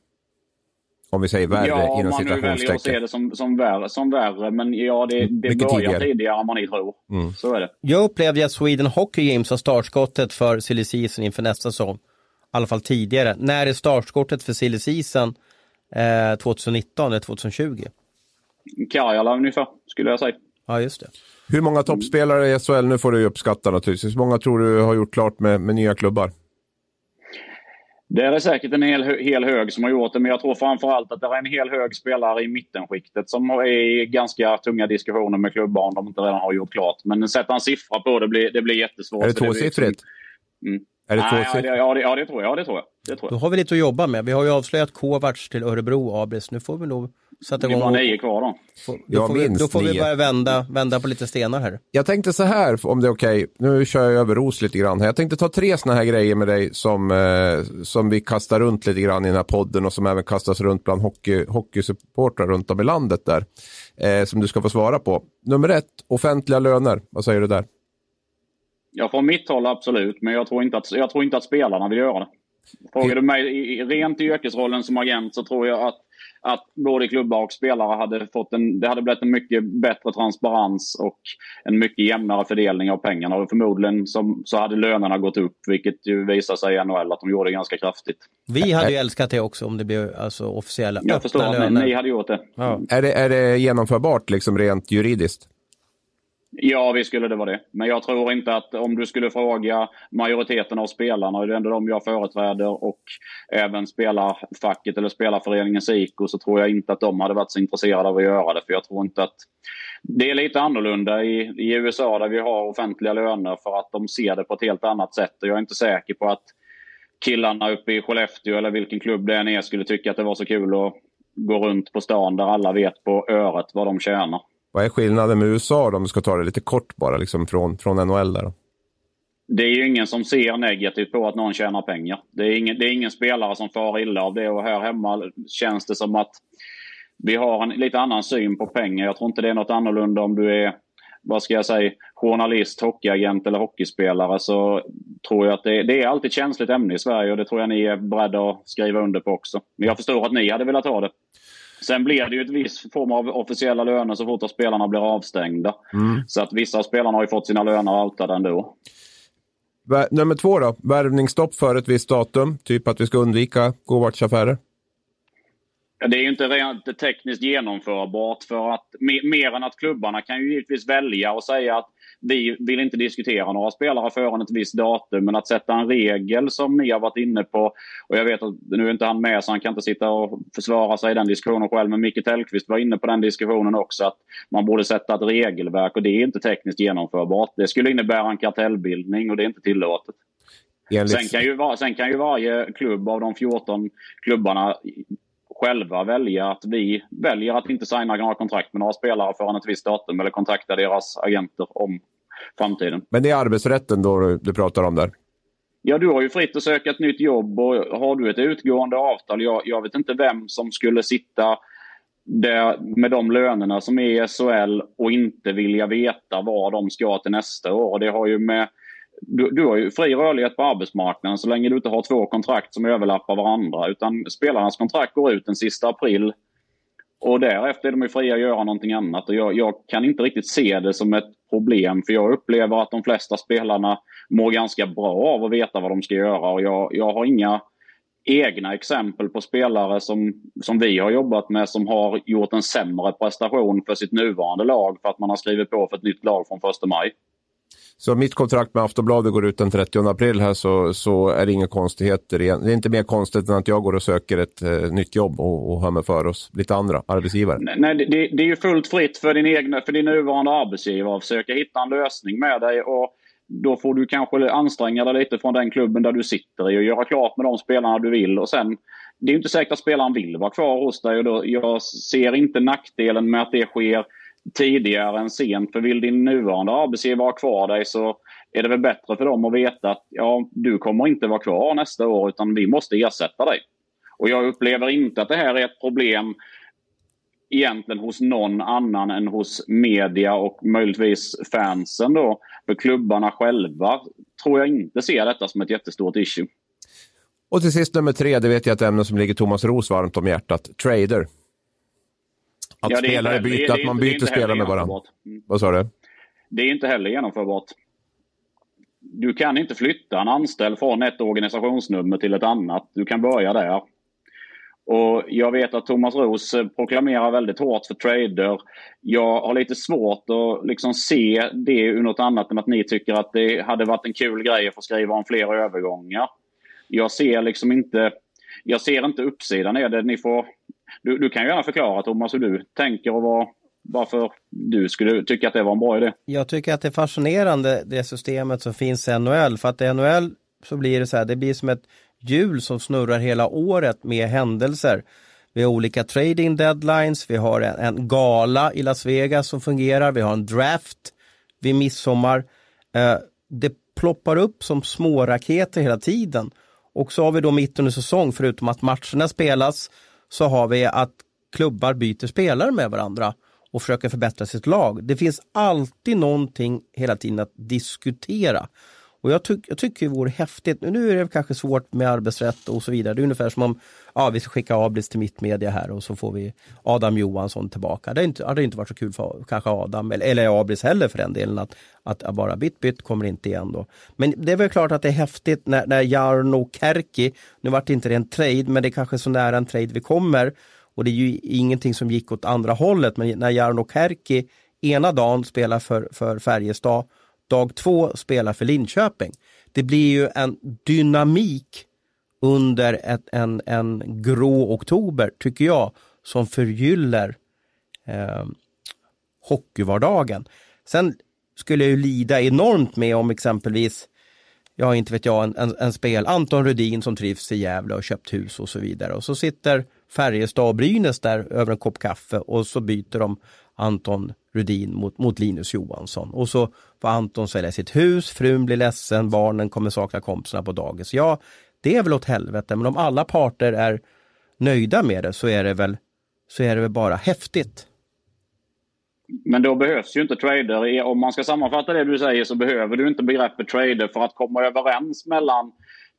Om vi säger värre ja, inom citationstecken. Ja, om man nu väljer att se det som, som, värre, som värre. Men ja, det, det börjar tidigare. tidigare än vad ni tror. Mm. Så är det. Jag upplevde att Sweden Hockey Games har startskottet för silly season inför nästa säsong. I alla fall tidigare. När är startskottet för silly season? 2019 eh, eller 2020. Karjala ungefär, skulle jag säga. Ja, just det. Hur många toppspelare i SHL, nu får du uppskatta naturligtvis, hur många tror du har gjort klart med, med nya klubbar? Det är säkert en hel, hel hög som har gjort det, men jag tror framförallt att det är en hel hög spelare i mittenskiktet som är i ganska tunga diskussioner med klubbar om de inte redan har gjort klart. Men sätta en siffra på det blir, det blir jättesvårt. Är det tvåsiffrigt? Mm. Är det Nej, ja, det, ja, det, ja, det tror jag. Ja, det tror jag. Det tror jag. Då har vi lite att jobba med. Vi har ju avslöjat Kovacs till Örebro Abris. Nu får vi nog sätta igång. Det är bara nio kvar då. Får, då, får vi, då får vi börja vända, vända på lite stenar här. Jag tänkte så här, om det är okej. Okay. Nu kör jag över ros lite grann. Jag tänkte ta tre sådana här grejer med dig som, eh, som vi kastar runt lite grann i den här podden och som även kastas runt bland hockey, hockeysupportrar runt om i landet där. Eh, som du ska få svara på. Nummer ett, offentliga löner. Vad säger du där? Ja, från mitt håll absolut. Men jag tror inte att, jag tror inte att spelarna vill göra det. Frågar du mig rent i yrkesrollen som agent så tror jag att, att både klubbar och spelare hade fått en... Det hade blivit en mycket bättre transparens och en mycket jämnare fördelning av pengarna. Och förmodligen som, så hade lönerna gått upp, vilket ju visar sig i NHL att de gjorde ganska kraftigt. Vi hade ju älskat det också om det blev alltså, officiella Jag förstår att ni, ni hade gjort det. Ja. Är det. Är det genomförbart liksom rent juridiskt? Ja, vi skulle det vara det. Men jag tror inte att om du skulle fråga majoriteten av spelarna, och det är ändå de jag företräder, och även spelarfacket eller spelarföreningen SIKO, så tror jag inte att de hade varit så intresserade av att göra det. För jag tror inte att... Det är lite annorlunda i, i USA där vi har offentliga löner för att de ser det på ett helt annat sätt. Och jag är inte säker på att killarna uppe i Skellefteå eller vilken klubb det än är skulle tycka att det var så kul att gå runt på stan där alla vet på öret vad de tjänar. Vad är skillnaden med USA då, om du ska ta det lite kort bara, liksom från, från NHL där? Då? Det är ju ingen som ser negativt på att någon tjänar pengar. Det är ingen, det är ingen spelare som far illa av det och här hemma känns det som att vi har en lite annan syn på pengar. Jag tror inte det är något annorlunda om du är, vad ska jag säga, journalist, hockeyagent eller hockeyspelare så tror jag att det, det är alltid ett känsligt ämne i Sverige och det tror jag ni är beredda att skriva under på också. Men jag förstår att ni hade velat ha det. Sen blir det ju ett viss form av officiella löner så fort att spelarna blir avstängda. Mm. Så att vissa av spelarna har ju fått sina löner outade ändå. Nummer två då, värvningsstopp för ett visst datum. Typ att vi ska undvika Govarts affärer. det är ju inte rent tekniskt genomförbart för att mer än att klubbarna kan ju givetvis välja och säga att vi vill inte diskutera några spelare före ett visst datum. Men att sätta en regel som ni har varit inne på. Och jag vet att nu är inte han med så han kan inte sitta och försvara sig i den diskussionen själv. Men Micke Tellqvist var inne på den diskussionen också. Att man borde sätta ett regelverk och det är inte tekniskt genomförbart. Det skulle innebära en kartellbildning och det är inte tillåtet. Sen kan, ju, sen kan ju varje klubb av de 14 klubbarna själva välja att vi väljer att inte signa några kontrakt med några spelare förrän ett visst datum eller kontakta deras agenter om framtiden. Men det är arbetsrätten då du pratar om där? Ja, du har ju fritt att söka ett nytt jobb och har du ett utgående avtal, jag, jag vet inte vem som skulle sitta där med de lönerna som är i SHL och inte vilja veta vad de ska till nästa år. Det har ju med du, du har ju fri rörlighet på arbetsmarknaden så länge du inte har två kontrakt som överlappar varandra. Utan spelarnas kontrakt går ut den sista april. Och därefter är de ju fria att göra någonting annat. Och jag, jag, kan inte riktigt se det som ett problem. För jag upplever att de flesta spelarna mår ganska bra av att veta vad de ska göra. Och jag, jag har inga egna exempel på spelare som, som vi har jobbat med som har gjort en sämre prestation för sitt nuvarande lag för att man har skrivit på för ett nytt lag från 1 maj. Så mitt kontrakt med Aftonbladet går ut den 30 april här så, så är det inga konstigheter. Igen. Det är inte mer konstigt än att jag går och söker ett eh, nytt jobb och, och hör mig för oss lite andra arbetsgivare. Nej, det, det, är ju fullt fritt för din, egna, för din nuvarande arbetsgivare att försöka hitta en lösning med dig. Och då får du kanske anstränga dig lite från den klubben där du sitter i och göra klart med de spelarna du vill. Och sen, det är inte säkert att spelaren vill vara kvar hos dig. Och då, jag ser inte nackdelen med att det sker tidigare än sent. För vill din nuvarande arbetsgivare ha kvar dig så är det väl bättre för dem att veta att ja, du kommer inte vara kvar nästa år utan vi måste ersätta dig. Och jag upplever inte att det här är ett problem egentligen hos någon annan än hos media och möjligtvis fansen då. För klubbarna själva tror jag inte ser detta som ett jättestort issue. Och till sist nummer tre, det vet jag ett ämne som ligger Thomas Ros varmt om hjärtat. Trader. Att ja, spelare byter, att man byter spelare med varandra. Mm. Vad sa du? Det är inte heller genomförbart. Du kan inte flytta en anställd från ett organisationsnummer till ett annat. Du kan börja där. Och Jag vet att Thomas Ros proklamerar väldigt hårt för trader. Jag har lite svårt att liksom se det ur något annat än att ni tycker att det hade varit en kul grej att få skriva om fler övergångar. Jag ser liksom inte, jag ser inte uppsidan i det. Ni får du, du kan ju gärna förklara Thomas hur du tänker och vad, varför du skulle tycka att det var en bra idé. Jag tycker att det är fascinerande det systemet som finns i NHL för att i NHL så blir det så här, det blir som ett hjul som snurrar hela året med händelser. Vi har olika trading deadlines, vi har en, en gala i Las Vegas som fungerar, vi har en draft vid midsommar. Eh, det ploppar upp som små raketer hela tiden. Och så har vi då mitt under säsong, förutom att matcherna spelas, så har vi att klubbar byter spelare med varandra och försöker förbättra sitt lag. Det finns alltid någonting hela tiden att diskutera. Och jag, ty jag tycker det vore häftigt, nu är det kanske svårt med arbetsrätt och så vidare. Det är ungefär som om ja, vi ska skicka Ablis till Mittmedia här och så får vi Adam Johansson tillbaka. Det hade inte, hade inte varit så kul för kanske Adam eller, eller Abris heller för den delen att, att bara bytt bytt kommer inte igen då. Men det är väl klart att det är häftigt när, när Jarno Kärki, nu vart det inte en trade men det är kanske så nära en trade vi kommer och det är ju ingenting som gick åt andra hållet men när Jarno Kärki ena dagen spelar för, för Färjestad dag två spelar för Linköping. Det blir ju en dynamik under ett, en, en grå oktober, tycker jag, som förgyller eh, hockeyvardagen. Sen skulle jag ju lida enormt med om exempelvis, ja inte vet jag, en, en, en spel, Anton Rudin som trivs i Gävle och köpt hus och så vidare. Och så sitter Färjestad och Brynäs där över en kopp kaffe och så byter de Anton Rudin mot, mot Linus Johansson. Och så får Anton sälja sitt hus, frun blir ledsen, barnen kommer sakna kompisarna på dagis. Ja, det är väl åt helvete, men om alla parter är nöjda med det så är det väl, så är det väl bara häftigt. Men då behövs ju inte trader. Om man ska sammanfatta det du säger så behöver du inte begreppet trader för att komma överens mellan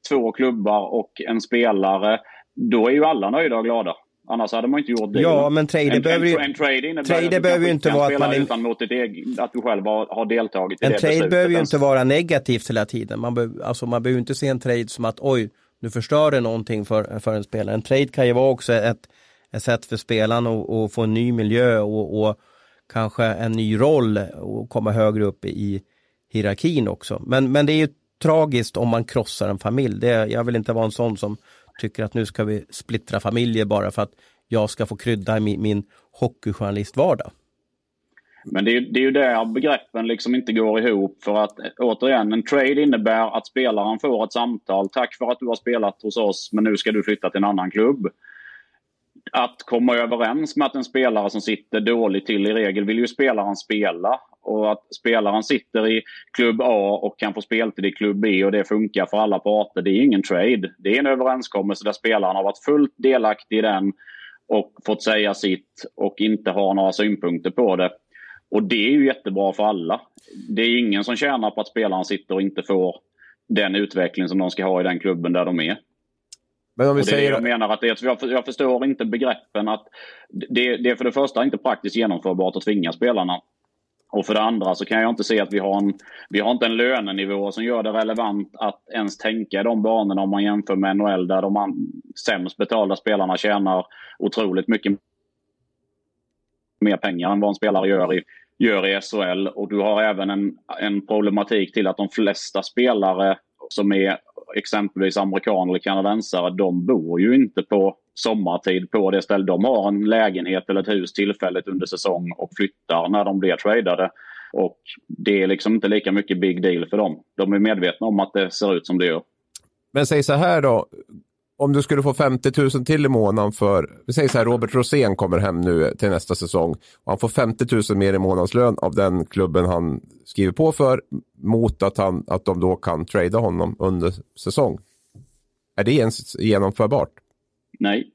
två klubbar och en spelare. Då är ju alla nöjda och glada. Annars hade man inte gjort det. Ja, men trader behöver ju... En trade innebär trader behöver ju inte vara att man... Utan mot eget, att du själv har, har deltagit i en det trade beslutet. behöver ju inte vara negativt hela tiden. Man, be, alltså, man behöver inte se en trade som att oj, nu förstör det någonting för, för en spelare. En trade kan ju vara också ett, ett sätt för spelarna att, att få en ny miljö och, och, kanske en ny roll och komma högre upp i hierarkin också. Men, men det är ju tragiskt om man krossar en familj. Det, jag vill inte vara en sån som tycker att nu ska vi splittra familjer bara för att jag ska få krydda min, min hockeyjournalistvardag. Men det är, det är ju där begreppen liksom inte går ihop. För att eh, återigen, en trade innebär att spelaren får ett samtal. Tack för att du har spelat hos oss, men nu ska du flytta till en annan klubb. Att komma överens med att en spelare som sitter dåligt till i regel vill ju spelaren spela. Och att spelaren sitter i klubb A och kan få speltid i klubb B och det funkar för alla parter. Det är ingen trade. Det är en överenskommelse där spelaren har varit fullt delaktig i den och fått säga sitt och inte har några synpunkter på det. Och det är ju jättebra för alla. Det är ingen som tjänar på att spelaren sitter och inte får den utveckling som de ska ha i den klubben där de är. Men om vi säger... Jag menar att det, jag förstår inte begreppen att det, det är för det första inte praktiskt genomförbart att tvinga spelarna. Och för det andra så kan jag inte se att vi har en, vi har inte en lönenivå som gör det relevant att ens tänka i de banorna om man jämför med NHL där de sämst betalda spelarna tjänar otroligt mycket mer pengar än vad en spelare gör i, gör i SHL. Och du har även en, en problematik till att de flesta spelare som är exempelvis amerikaner eller kanadensare, de bor ju inte på sommartid på det stället. De har en lägenhet eller ett hus tillfälligt under säsong och flyttar när de blir tradade. Och det är liksom inte lika mycket big deal för dem. De är medvetna om att det ser ut som det gör. Men säg så här då, om du skulle få 50 000 till i månaden för, vi säger så här, Robert Rosén kommer hem nu till nästa säsong och han får 50 000 mer i månadslön av den klubben han skriver på för mot att, han, att de då kan trada honom under säsong. Är det ens genomförbart? Nej.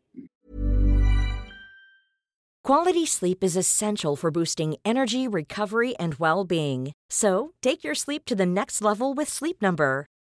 Quality sleep is essential for boosting energy, recovery and well-being. So, take your sleep to the next level with Sleep Number.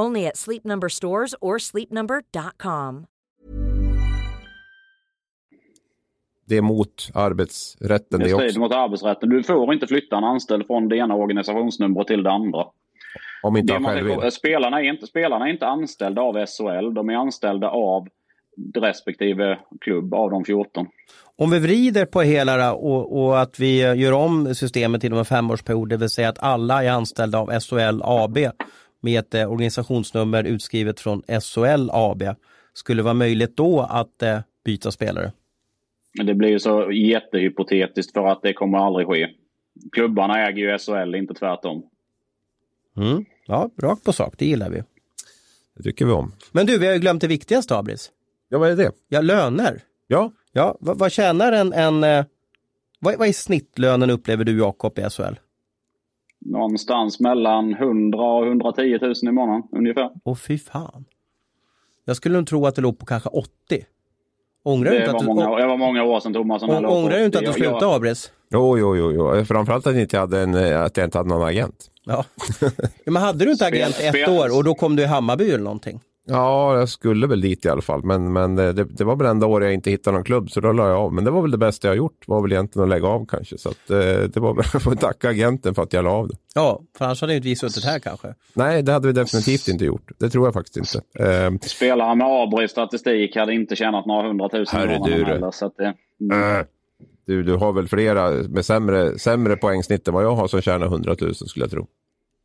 Only at Sleep Number stores or sleepnumber.com. Det är mot arbetsrätten. Det strider mot arbetsrätten. Du får inte flytta en anställd från det ena organisationsnumret till det andra. Om inte han själv vill. Spelarna är, inte, spelarna är inte anställda av SHL. De är anställda av respektive klubb av de 14. Om vi vrider på hela och, och, att vi gör om systemet inom en femårsperiod, det vill säga att alla är anställda av SHL AB med ett eh, organisationsnummer utskrivet från SHL AB. Skulle det vara möjligt då att eh, byta spelare? Det blir ju så jättehypotetiskt för att det kommer aldrig ske. Klubbarna äger ju SHL, inte tvärtom. Mm. Ja, rakt på sak, det gillar vi. Det tycker vi om. Men du, vi har ju glömt det viktigaste, Abris. Ja, vad är det? Ja, löner. Ja. Ja, vad, vad tjänar en, en eh, vad, vad är snittlönen upplever du Jakob i SHL? Någonstans mellan 100 och 110 000 i månaden ungefär. Åh fy fan. Jag skulle nog tro att det låg på kanske 80. Ångrar det, inte var att många, det var många år sedan Thomas. Ångrar du inte att du slutade jag... Abres? Jo, jo, jo, jo. Framförallt att, inte hade en, att jag inte hade någon agent. Ja. Men hade du inte agent spel, ett spel. år och då kom du i Hammarby eller någonting? Ja, jag skulle väl dit i alla fall. Men, men det, det var väl enda året jag inte hittade någon klubb, så då la jag av. Men det var väl det bästa jag gjort, var väl egentligen att lägga av kanske. Så att, eh, det var väl att tacka agenten för att jag la av det. Ja, för annars hade inte vi suttit här kanske. Nej, det hade vi definitivt inte gjort. Det tror jag faktiskt inte. Eh, Spelare med Abri statistik hade inte tjänat några hundratusen månaden heller. Så att det, mm. du, du har väl flera med sämre, sämre poängsnitt än vad jag har som tjänar hundratusen skulle jag tro.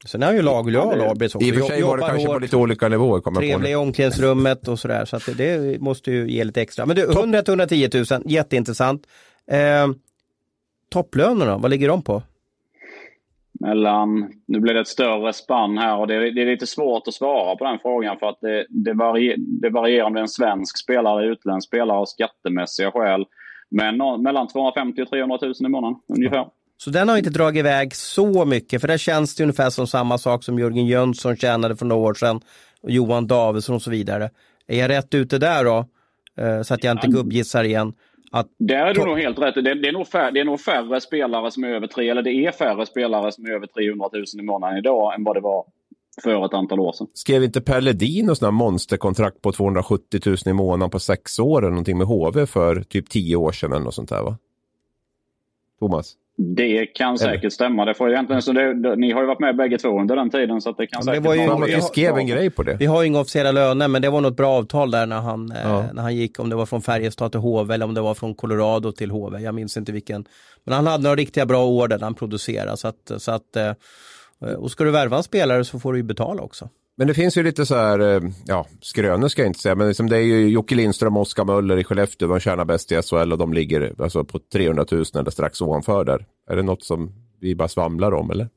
Sen är han ju laglojal ja, också. I och för sig var det kanske på lite olika nivåer. Trevlig i omklädningsrummet och sådär. Så att det, det, måste ju ge lite extra. Men du, 100-110 000, jätteintressant. Eh, topplönerna, vad ligger de på? Mellan, nu blir det ett större spann här och det är, det är lite svårt att svara på den frågan för att det, det, varier, det varierar om det är en svensk spelare, utländsk spelare av skattemässiga skäl. Men mellan 250 och 300 000 i månaden ungefär. Så den har inte dragit iväg så mycket, för där känns det ungefär som samma sak som Jörgen Jönsson tjänade för några år sedan, och Johan Davidsson och så vidare. Är jag rätt ute där då? Eh, så att jag inte gubbgissar igen. Att... Där är du nog helt rätt. Det, det, är nog färre, det är nog färre spelare som är över tre, eller det är färre spelare som är över 300 000 i månaden idag än vad det var för ett antal år sedan. Skrev inte Per Ledin och monsterkontrakt på 270 000 i månaden på sex år eller någonting med HV för typ tio år sedan eller något sånt där va? Thomas? Det kan säkert eller? stämma. Det får egentligen, så det, ni har ju varit med bägge två under den tiden så det kan ja, säkert det var ju, vara... Vi skrev en grej på det. Vi har inga officiella löner men det var något bra avtal där när han, eh, ja. eh, när han gick, om det var från Färjestad till HV eller om det var från Colorado till HV. Jag minns inte vilken. Men han hade några riktiga bra år där han producerade. Så att, så att, eh, och ska du värva en spelare så får du ju betala också. Men det finns ju lite så här, eh, ja, skrönor ska jag inte säga, men liksom det är ju Jocke Lindström och Oskar Möller i Skellefteå, de tjänar bäst i SHL och de ligger alltså på 300 000 eller strax ovanför där. Är det något som vi bara svamlar om eller?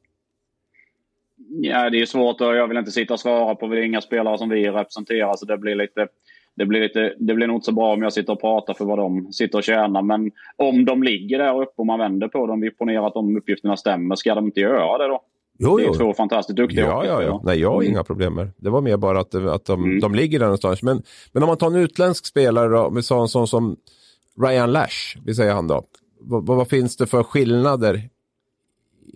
Ja, det är svårt och jag vill inte sitta och svara på, det är inga spelare som vi representerar så det blir lite det blir, lite, det blir nog inte så bra om jag sitter och pratar för vad de sitter och tjänar. Men om de ligger där uppe och man vänder på dem, vi ponerar att de uppgifterna stämmer, ska de inte göra det då? Jo, det är jo. två fantastiskt duktiga Ja, ja, ja. Nej, jag har mm. inga problem med det. Det var mer bara att, att de, mm. de ligger där någonstans. Men, men om man tar en utländsk spelare då, med sån, sån som Ryan Lash, vi säger han då. Vad, vad finns det för skillnader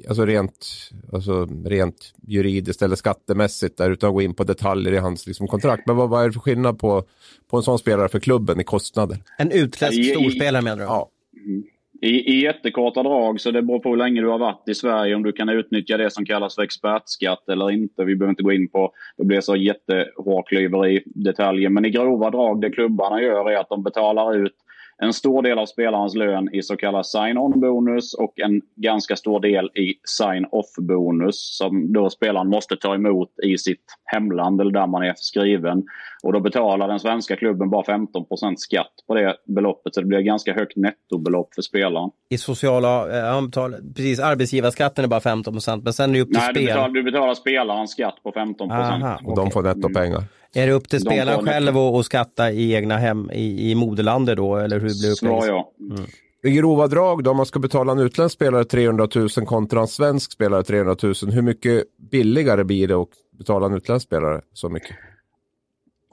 alltså rent, alltså rent juridiskt eller skattemässigt där utan att gå in på detaljer i hans liksom, kontrakt. Men vad, vad är det för skillnad på, på en sån spelare för klubben i kostnader? En utländsk storspelare menar du? Ja. Mm. I, I jättekorta drag, så det beror på hur länge du har varit i Sverige, om du kan utnyttja det som kallas för expertskatt eller inte. Vi behöver inte gå in på, det blir så jättehårklyveri detaljer. Men i grova drag, det klubbarna gör är att de betalar ut en stor del av spelarens lön i så kallad sign-on-bonus och en ganska stor del i sign-off-bonus som då spelaren måste ta emot i sitt hemland eller där man är skriven. Och då betalar den svenska klubben bara 15% skatt på det beloppet så det blir ett ganska högt nettobelopp för spelaren. I sociala, eh, precis arbetsgivarskatten är bara 15 men sen är det upp till Nej, spel. du betalar, du betalar spelarens skatt på 15 Aha, Och de får nettopengar. Mm. Är det upp till spelaren själv att skatta i egna hem i, i moderlandet då eller hur blir det Svar ja. Mm. I grova drag då, om man ska betala en utländsk spelare 300 000 kontra en svensk spelare 300 000, hur mycket billigare blir det att betala en utländsk spelare så mycket?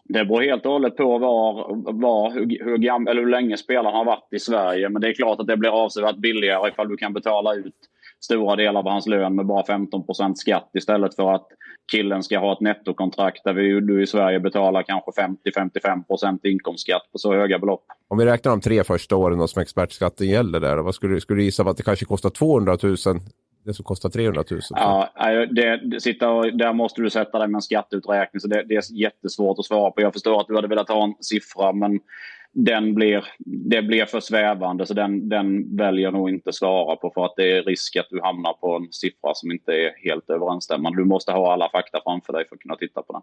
Det beror helt och hållet på var, var, hur, hur, gam, eller hur länge spelaren har varit i Sverige. Men det är klart att det blir avsevärt billigare ifall du kan betala ut stora delar av hans lön med bara 15% skatt istället för att killen ska ha ett nettokontrakt där vi, du i Sverige betalar kanske 50-55% inkomstskatt på så höga belopp. Om vi räknar de tre första åren som expertskatten gäller där, vad skulle, skulle du gissa på att det kanske kostar 200 000 det som kostar 300 000? Ja, det, det sitter, där måste du sätta dig med en skatteuträkning så det, det, är jättesvårt att svara på. Jag förstår att du hade velat ha en siffra men den blir, det blir för svävande så den, den väljer nog inte svara på för att det är risk att du hamnar på en siffra som inte är helt överensstämmande. Du måste ha alla fakta framför dig för att kunna titta på den.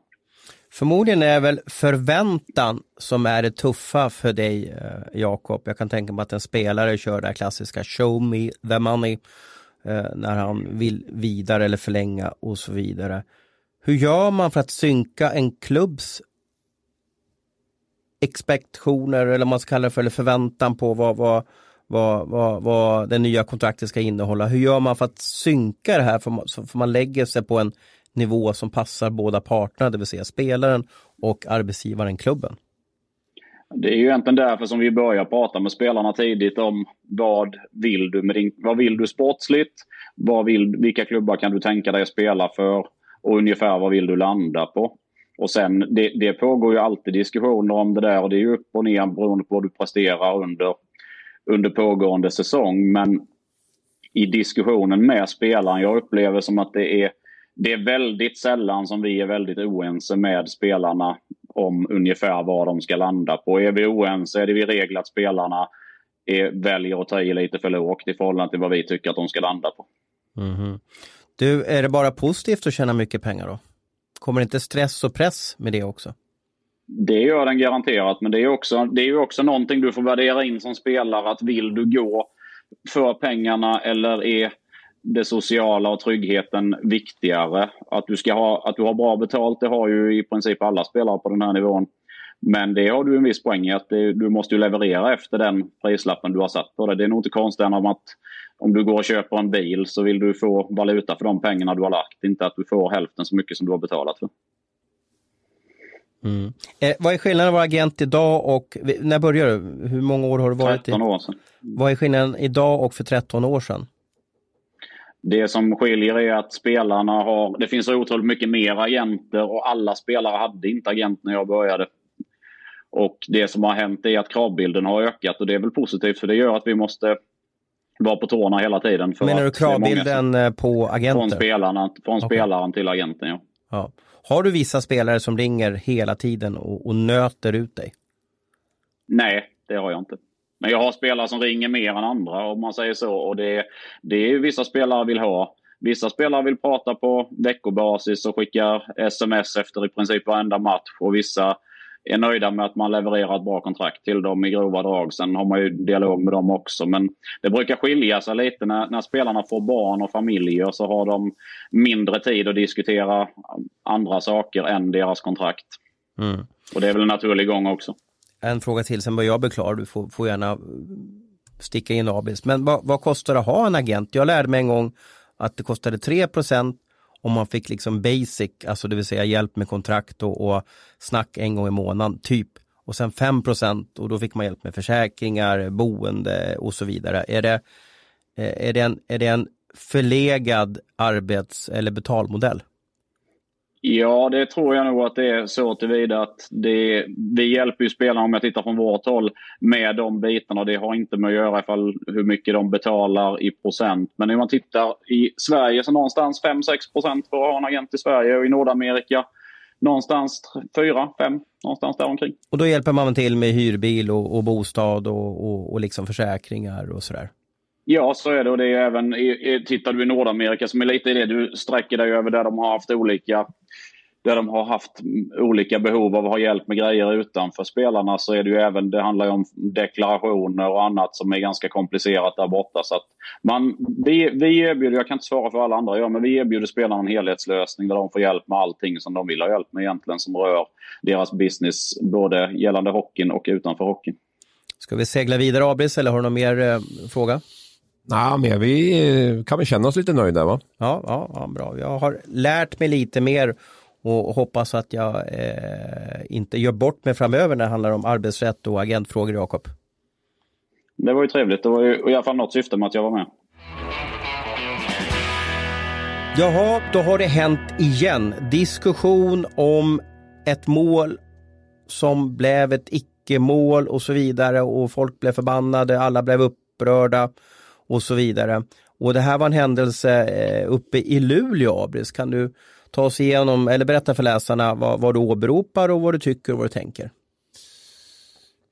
Förmodligen är väl förväntan som är det tuffa för dig eh, Jakob. Jag kan tänka mig att en spelare kör det här klassiska show me the money eh, när han vill vidare eller förlänga och så vidare. Hur gör man för att synka en klubbs expektationer eller man ska kalla det för eller förväntan på vad, vad, vad, vad, vad det nya kontraktet ska innehålla. Hur gör man för att synka det här? För man, för man lägger sig på en nivå som passar båda parterna, det vill säga spelaren och arbetsgivaren, klubben. Det är ju egentligen därför som vi börjar prata med spelarna tidigt om vad vill du, med din, vad vill du sportsligt? Vad vill, vilka klubbar kan du tänka dig att spela för? Och ungefär vad vill du landa på? Och sen, det, det pågår ju alltid diskussioner om det där och det är ju upp och ner beroende på vad du presterar under, under pågående säsong. Men i diskussionen med spelaren, jag upplever som att det är, det är väldigt sällan som vi är väldigt oense med spelarna om ungefär vad de ska landa på. Är vi oense är det i regel att spelarna är, väljer att ta i lite för lågt i förhållande till vad vi tycker att de ska landa på. Mm. Du, är det bara positivt att tjäna mycket pengar då? Kommer inte stress och press med det också? Det gör den garanterat, men det är, också, det är ju också någonting du får värdera in som spelare. Att vill du gå för pengarna eller är det sociala och tryggheten viktigare? Att du, ska ha, att du har bra betalt, det har ju i princip alla spelare på den här nivån. Men det har du en viss poäng i att det, du måste leverera efter den prislappen du har satt på det. Det är nog inte konstigt än att om du går och köper en bil så vill du få valuta för de pengarna du har lagt. Inte att du får hälften så mycket som du har betalat för. Mm. Eh, vad är skillnaden att vara agent idag och, när började du? Hur många år har du varit? 13 år sedan. Vad är skillnaden idag och för 13 år sedan? Det som skiljer är att spelarna har, det finns otroligt mycket mer agenter och alla spelare hade inte agent när jag började. Och det som har hänt är att kravbilden har ökat och det är väl positivt för det gör att vi måste vara på tårna hela tiden. För Menar du kravbilden som, eh, på agenter? Från, spelarna, från okay. spelaren till agenten, ja. ja. Har du vissa spelare som ringer hela tiden och, och nöter ut dig? Nej, det har jag inte. Men jag har spelare som ringer mer än andra om man säger så. Och det, det är vissa spelare vill ha. Vissa spelare vill prata på veckobasis och skickar sms efter i princip varenda match. Och vissa är nöjda med att man levererar ett bra kontrakt till dem i grova drag. Sen har man ju dialog med dem också. Men det brukar skilja sig lite när, när spelarna får barn och familjer så har de mindre tid att diskutera andra saker än deras kontrakt. Mm. Och det är väl en naturlig gång också. En fråga till, sen börjar jag bli klar. Du får, får gärna sticka in Abis. Men vad, vad kostar det att ha en agent? Jag lärde mig en gång att det kostade 3 om man fick liksom basic, alltså det vill säga hjälp med kontrakt och, och snack en gång i månaden, typ. Och sen 5% och då fick man hjälp med försäkringar, boende och så vidare. Är det, eh, är det, en, är det en förlegad arbets eller betalmodell? Ja, det tror jag nog att det är så tillvida att det, vi hjälper ju spelarna, om jag tittar från vårt håll, med de bitarna. Det har inte med att göra ifall hur mycket de betalar i procent. Men om man tittar i Sverige så någonstans 5-6 procent för att ha en agent i Sverige och i Nordamerika någonstans 4-5, någonstans däromkring. Och då hjälper man till med hyrbil och, och bostad och, och, och liksom försäkringar och sådär? Ja, så är det. Och det är även, tittar du i Nordamerika som är lite i det du sträcker dig över där de har haft olika där de har haft olika behov av att ha hjälp med grejer utanför spelarna så är det ju även, det handlar ju om deklarationer och annat som är ganska komplicerat där borta. Så att man, vi, vi erbjuder, jag kan inte svara för alla andra, ja, men vi erbjuder spelarna en helhetslösning där de får hjälp med allting som de vill ha hjälp med egentligen som rör deras business både gällande hockeyn och utanför hockeyn. Ska vi segla vidare Abis? eller har du någon mer eh, fråga? Nej, men vi kan väl känna oss lite nöjda va? Ja, ja, ja, bra. Jag har lärt mig lite mer och hoppas att jag eh, inte gör bort mig framöver när det handlar om arbetsrätt och agentfrågor, Jakob. Det var ju trevligt. Det var ju i alla fall något syfte med att jag var med. Jaha, då har det hänt igen. Diskussion om ett mål som blev ett icke-mål och så vidare och folk blev förbannade, alla blev upprörda och så vidare. Och det här var en händelse eh, uppe i Luleå, Abris. Kan du ta oss igenom, eller berätta för läsarna vad, vad du åberopar och vad du tycker och vad du tänker?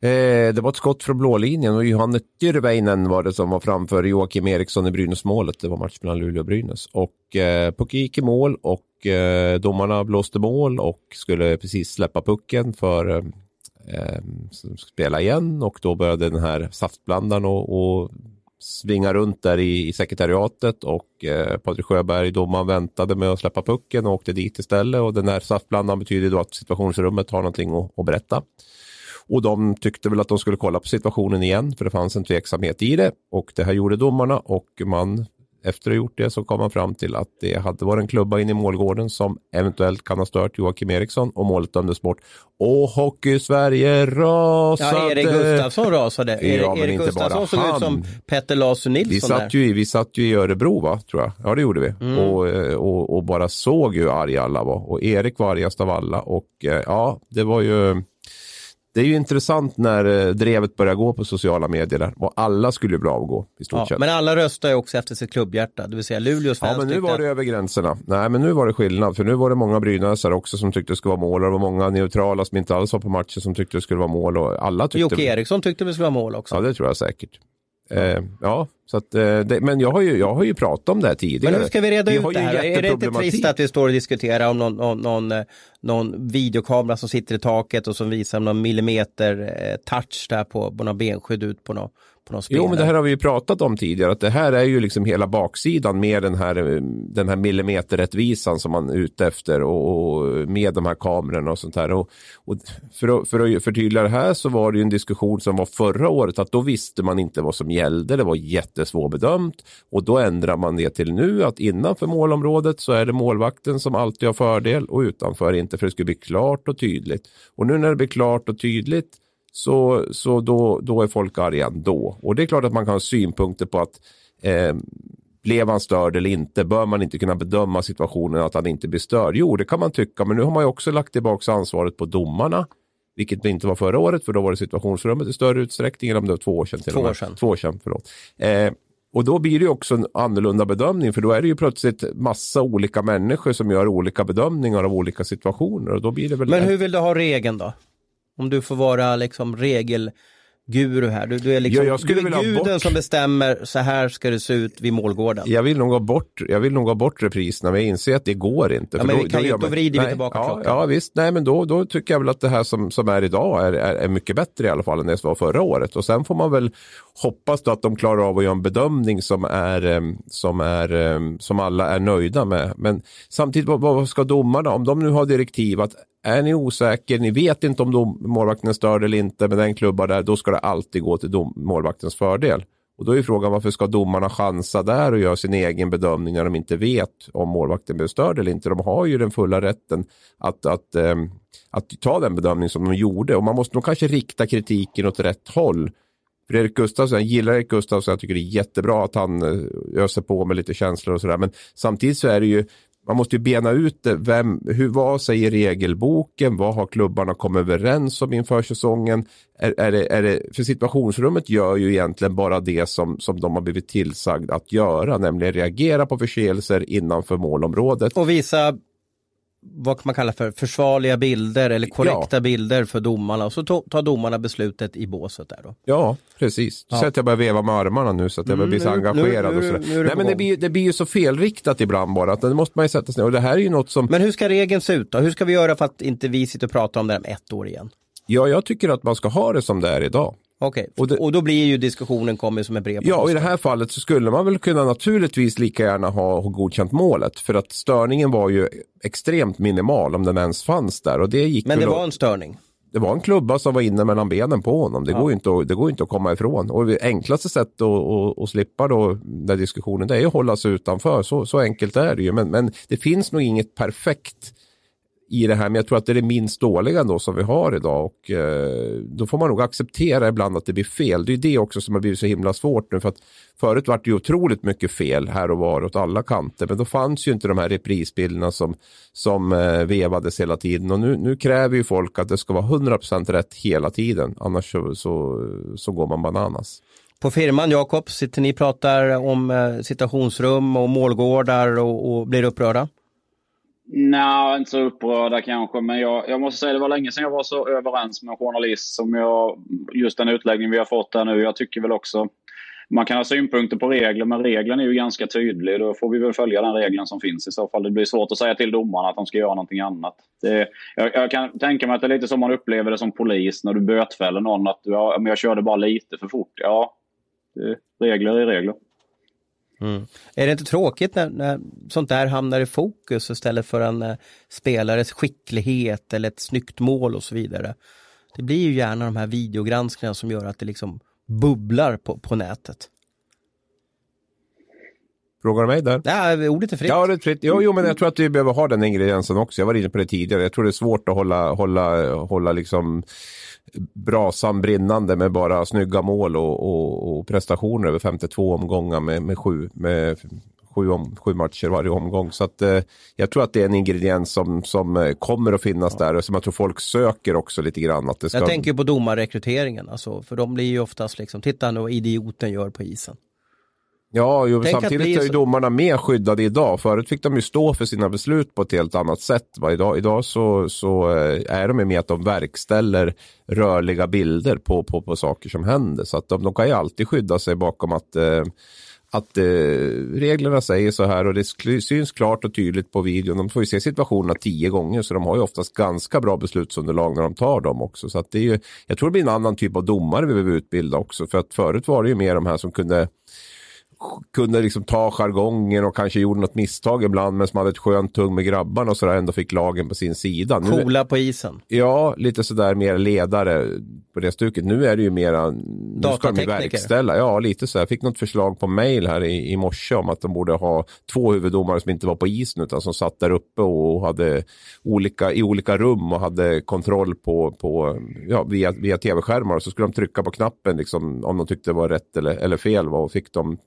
Eh, det var ett skott från blålinjen och Johanne Tyrväinen var det som var framför Joakim Eriksson i Brynäsmålet. Det var match mellan Luleå och Brynäs. Och eh, pucken gick i mål och eh, domarna blåste mål och skulle precis släppa pucken för eh, eh spela igen och då började den här saftblandaren och, och svinga runt där i, i sekretariatet och eh, Patrik Sjöberg, domaren, väntade med att släppa pucken och åkte dit istället och den där saftblandaren betyder då att situationsrummet har någonting att, att berätta. Och de tyckte väl att de skulle kolla på situationen igen för det fanns en tveksamhet i det och det här gjorde domarna och man efter att ha gjort det så kom man fram till att det hade varit en klubba in i målgården som eventuellt kan ha stört Joakim Eriksson och målet dömdes bort. Och Hockey-Sverige rasade! Ja, Erik Gustafsson rasade. Ja, Erik Gustafsson såg ut som Petter Larsson Nilsson. Vi satt, ju, vi satt ju i Örebro, va, tror jag. Ja, det gjorde vi. Mm. Och, och, och, bara såg hur arga alla var. Och Erik var argast av alla. Och eh, ja, det var ju det är ju intressant när eh, drevet börjar gå på sociala medier där och alla skulle bli avgå i stort ja, sett. Men alla röstar ju också efter sitt klubbhjärta, det vill säga Luleås fans. Ja, men nu var det över gränserna. Nej, men nu var det skillnad, för nu var det många brynäsare också som tyckte det skulle vara mål och det var många neutrala som inte alls var på matchen som tyckte det skulle vara mål och alla tyckte... Jocke Eriksson tyckte det skulle vara mål också. Ja, det tror jag säkert. Eh, ja, så att, eh, det, men jag har, ju, jag har ju pratat om det här tidigare. Men hur ska vi reda vi ut det här? Är det inte trist att vi står och diskuterar om någon, någon, någon, eh, någon, videokamera som sitter i taket och som visar någon millimeter eh, touch där på, på någon benskydd ut på någon, på någon spelare. Jo, men det här har vi ju pratat om tidigare, att det här är ju liksom hela baksidan med den här, den här millimeterrättvisan som man är ute efter och, och med de här kamerorna och sånt här. Och, och för, att, för att förtydliga det här så var det ju en diskussion som var förra året att då visste man inte vad som gällde, det var jättesvårbedömt och då ändrar man det till nu att innanför målområdet så är det målvakten som alltid har fördel och utanför inte för det skulle bli klart och tydligt. Och nu när det blir klart och tydligt så, så då, då är folk arga ändå. Och det är klart att man kan ha synpunkter på att eh, blev han störd eller inte? Bör man inte kunna bedöma situationen att han inte blir störd? Jo, det kan man tycka, men nu har man ju också lagt tillbaka ansvaret på domarna. Vilket det inte var förra året, för då var det situationsrummet i större utsträckning, eller om det var två år sedan. Till två år sedan. Två år sedan, förlåt. Eh, och då blir det också en annorlunda bedömning, för då är det ju plötsligt massa olika människor som gör olika bedömningar av olika situationer. Och då blir det väl Men hur vill du ha regeln då? Om du får vara liksom regelguru här. Du, du är, liksom, Ja, jag skulle du är guden bort- som bestämmer så här ska det se ut vid målgården. Jag vill nog ha bort, jag vill nog ha bort repriserna, men jag inser att det går inte. Ja, men vi kan ju- gör då vrider vi Nej, tillbaka ja, klockan. Ja visst, nej men då, då tycker jag väl att det här som, som är idag är, är, är mycket bättre i alla fall än det som var förra året. Och sen får man väl hoppas då att de klarar av att göra en bedömning som är, som är, som alla är nöjda med. Men samtidigt, vad, vad ska domarna, om de nu har direktiv att är ni osäker, ni vet inte om dom, målvakten är störd eller inte, men den klubbar där, då ska det alltid gå till dom, målvaktens fördel. Och då är frågan varför ska domarna chansa där och göra sin egen bedömning när de inte vet om målvakten blir störd eller inte. De har ju den fulla rätten att, att, att, att ta den bedömning som de gjorde och man måste nog kanske rikta kritiken åt rätt håll. För Erik Gustafsson, jag gillar Erik Gustafsson, jag tycker det är jättebra att han eh, öser på med lite känslor och sådär. Men samtidigt så är det ju, man måste ju bena ut det. Vem, hur, vad säger regelboken? Vad har klubbarna kommit överens om inför säsongen? Är, är det, är det, för situationsrummet gör ju egentligen bara det som, som de har blivit tillsagd att göra, nämligen reagera på förseelser innanför målområdet. Och visa vad kan man kalla för försvarliga bilder eller korrekta Ja. bilder för domarna och så tar domarna beslutet i båset där då. Ja, precis. Du Ja. att jag börjar veva med armarna nu så att jag börjar bli så Mm, nu- engagerad. nu- och nu- sådär. nu är det Nej, men det blir, det blir ju så felriktat ibland bara. Att det måste man ju sätta sig ner. Och det här är ju något som, Men hur ska regeln se ut då? Hur ska vi göra för att inte vi sitter och pratar om det här om ett år igen? ja, jag tycker att man ska ha det som det är idag. Okej, Och det- och då blir ju diskussionen kommer som ett brev Ja, och i det här fallet så skulle man väl kunna naturligtvis lika gärna ha, ha godkänt målet. För att störningen var ju extremt minimal om den ens fanns där. Och det gick Men det var en störning. det var en klubba som var inne mellan benen på honom. Det, går, ju inte att, det går inte att komma ifrån. Och det enklaste sättet att, att, att slippa då den diskussionen det är att hålla sig utanför. Så, så enkelt är det ju. Men, men det finns nog inget perfekt i det här. Men jag tror att det är det minst dåliga ändå som vi har idag. Och eh, då får man nog acceptera ibland att det blir fel. Det är det också som har blivit så himla svårt nu. För att förut var det ju otroligt mycket fel här och var åt alla kanter. Men då fanns ju inte de här reprisbilderna som, som eh, vevades hela tiden. Och nu, nu kräver ju folk att det ska vara 100% rätt hela tiden. Annars så, så, så går man bananas. På firman Jakob, sitter ni och pratar om eh, situationsrum och målgårdar och, och blir upprörda? Nej, inte så upprörda kanske, men jag, jag måste säga det var länge sedan jag var så överens med en journalist som jag, just den utläggning vi har fått här nu. Jag tycker väl också, man kan ha synpunkter på regler, men regeln är ju ganska tydlig. Då får vi väl följa den regeln som finns i så fall. Det blir svårt att säga till domarna att de ska göra någonting annat. Det, jag, jag kan tänka mig att det är lite som man upplever det som polis när du bötfäller någon. Att ja, men jag körde bara lite för fort. Ja, det, regler är regler. Mm. Är det inte tråkigt när, när sånt där hamnar i fokus istället för en eh, spelares skicklighet eller ett snyggt mål och så vidare? Det blir ju gärna de här videogranskningarna som gör att det liksom bubblar på, på nätet. Frågar du mig där? Ja, ordet är fritt. Ja, det är fritt. Jo, jo, men jag tror att vi behöver ha den ingrediensen också. Jag var inne på det tidigare. Jag tror det är svårt att hålla, hålla, hålla liksom brasan brinnande med bara snygga mål och, och, och prestationer över 52 omgångar med, med, sju, med sju, om, sju matcher varje omgång. Så att, eh, jag tror att det är en ingrediens som, som eh, kommer att finnas där och som jag tror folk söker också lite grann. Att det ska... Jag tänker på domarrekryteringen, alltså, för de blir ju oftast liksom, titta nu vad idioten gör på isen. Ja, jo, Tänk samtidigt är ju domarna mer skyddade idag. Förut fick de ju stå för sina beslut på ett helt annat sätt. Va? Idag, idag så, så eh, är de ju med att de verkställer rörliga bilder på, på, på saker som händer. Så att de, de kan ju alltid skydda sig bakom att, eh, att eh, reglerna säger så här och det syns klart och tydligt på videon. De får ju se situationerna tio gånger så de har ju oftast ganska bra beslutsunderlag när de tar dem också. Så att det är ju, jag tror det blir en annan typ av domare vi behöver utbilda också för att förut var det ju mer de här som kunde kunde liksom ta jargongen och kanske gjorde något misstag ibland men som hade ett skönt tung med grabbarna och sådär ändå fick lagen på sin sida. Coola på isen. Ja, lite sådär mer ledare på det stuket. Nu är det ju mera, nu ska de verkställa. Ja, lite så. Jag fick något förslag på mail här i, i morse om att de borde ha två huvuddomare som inte var på isen utan som satt där uppe och hade olika, i olika rum och hade kontroll på, på ja, via, via tv-skärmar. Så skulle de trycka på knappen liksom, om de tyckte det var rätt eller, eller fel. Och fick de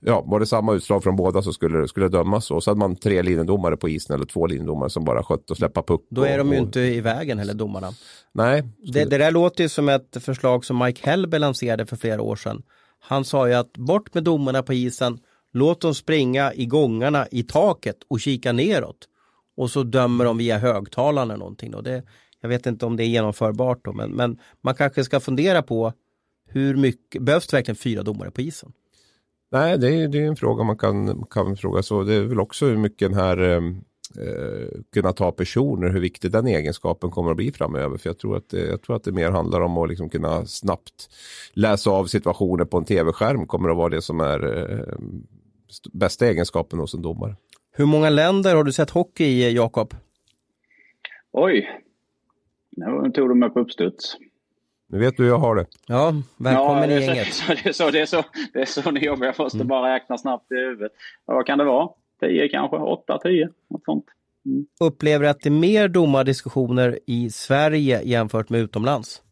ja, var det samma utslag från båda så skulle det skulle dömas så. Så hade man tre linjedomare på isen eller två linjedomare som bara skötte och släppa puck. Då är och, de ju inte i vägen heller domarna. Nej. Det, det där låter ju som ett förslag som Mike Hellberg lanserade för flera år sedan. Han sa ju att bort med domarna på isen, låt dem springa i gångarna i taket och kika neråt. Och så dömer de via högtalarna någonting. Då. Det, jag vet inte om det är genomförbart då, men, men man kanske ska fundera på hur mycket, behövs det verkligen fyra domare på isen? Nej, det är, det är en fråga man kan, kan fråga. Så det är väl också hur mycket den här eh, eh, kunna ta personer, hur viktig den egenskapen kommer att bli framöver. För jag tror att jag tror att det mer handlar om att liksom kunna snabbt läsa av situationer på en tv-skärm kommer att vara det som är eh, bästa egenskapen hos en domare. Hur många länder har du sett hockey i, Jakob? Oj, nu tog du mig på uppstuds. Nu vet du hur jag har det. Ja, välkommen ja, i gänget. Så, det, är så, det, är så, det är så ni jobbar. Jag måste mm. bara räkna snabbt i huvudet. Vad kan det vara? 10 kanske? 8, 10? Något sånt. Mm. Upplever att det är mer domardiskussioner i Sverige jämfört med utomlands?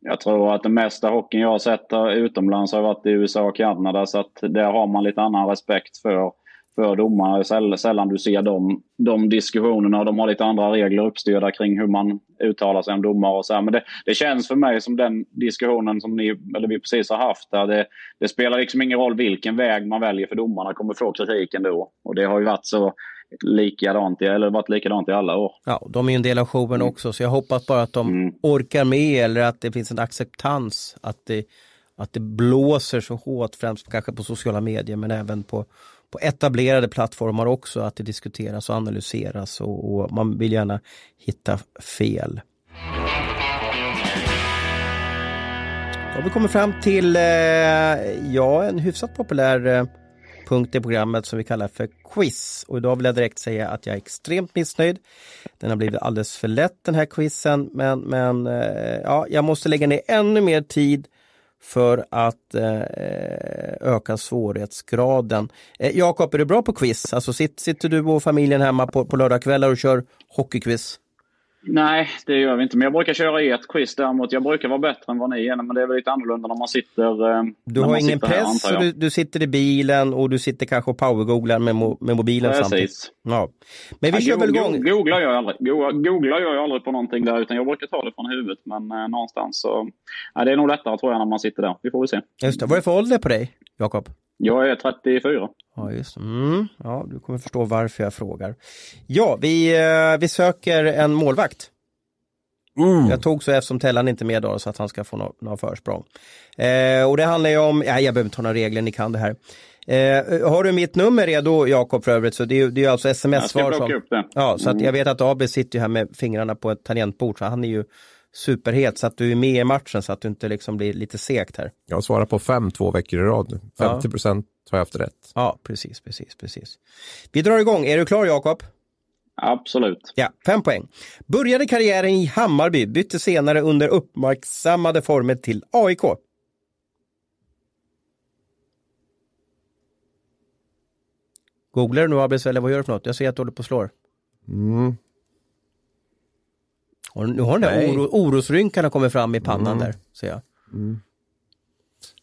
Jag tror att den mesta hockeyn jag har sett utomlands har varit i USA och Kanada så att där har man lite annan respekt för för domarna. Sällan du ser de, de diskussionerna. De har lite andra regler uppstyrda kring hur man uttalar sig om domare och så här. Men det, det, känns för mig som den diskussionen som ni, eller vi precis har haft. Där det, det, spelar liksom ingen roll vilken väg man väljer för domarna kommer få kritik ändå. Och det har ju varit så likadant, eller varit likadant i alla år. Ja, de är en del av showen mm. också så jag hoppas bara att de mm. orkar med eller att det finns en acceptans att det, att det blåser så hårt, främst kanske på sociala medier men även på på etablerade plattformar också att det diskuteras och analyseras och, och man vill gärna hitta fel. Då har vi kommit fram till eh, ja, en hyfsat populär eh, punkt i programmet som vi kallar för quiz. Och idag vill jag direkt säga att jag är extremt missnöjd. Den har blivit alldeles för lätt den här quizen men, men eh, ja, jag måste lägga ner ännu mer tid för att eh, eh, öka svårighetsgraden. Eh, Jakob, är du bra på quiz? Alltså sitter, sitter du och familjen hemma på, på lördagskvällar och kör hockeyquiz? Nej, det gör vi inte. Men jag brukar köra i ett quiz däremot. Jag brukar vara bättre än vad ni är. Men det är väl lite annorlunda när man sitter eh, Du har ingen press, här, du, du, sitter i bilen och du sitter kanske och powergooglar med, mo, med mobilen Precis. samtidigt. Ja. Men vi ja, kör väl igång. Googlar jag aldrig. Googlar jag aldrig på någonting där utan jag brukar ta det från huvudet. Men eh, någonstans så... Ja, det är nog lättare tror jag när man sitter där. Vi får väl se. Just det. Vad är det för ålder på dig, Jakob? Jag är 34. Ja, just mm. Ja, du kommer förstå varför jag frågar. Ja, vi, eh, vi söker en målvakt. Mm. Jag tog så eftersom Tellan inte är med då så att han ska få några, några försprång. Eh, och det handlar ju om, ja, jag behöver inte ta några regler, ni kan det här. Eh, har du mitt nummer redo Jakob för övrigt så det är, det är alltså sms-svar som... Upp det. Ja, så att jag vet att AB sitter här med fingrarna på ett tangentbord så han är ju superhet så att du är med i matchen så att du inte liksom blir lite segt här. Jag svarar på fem två veckor i rad nu. 50 procent. Har jag haft rätt. Ja, precis, precis, precis. Vi drar igång. Är du klar Jakob? Absolut. Ja, fem poäng. Började karriären i Hammarby, bytte senare under uppmärksammade former till AIK. Googlar du nu Abis eller vad gör du för något? Jag ser att du håller på och slår. Mm. Och nu har den där oro, orosrynkarna kommit fram i pannan mm. där, ser jag. Mm.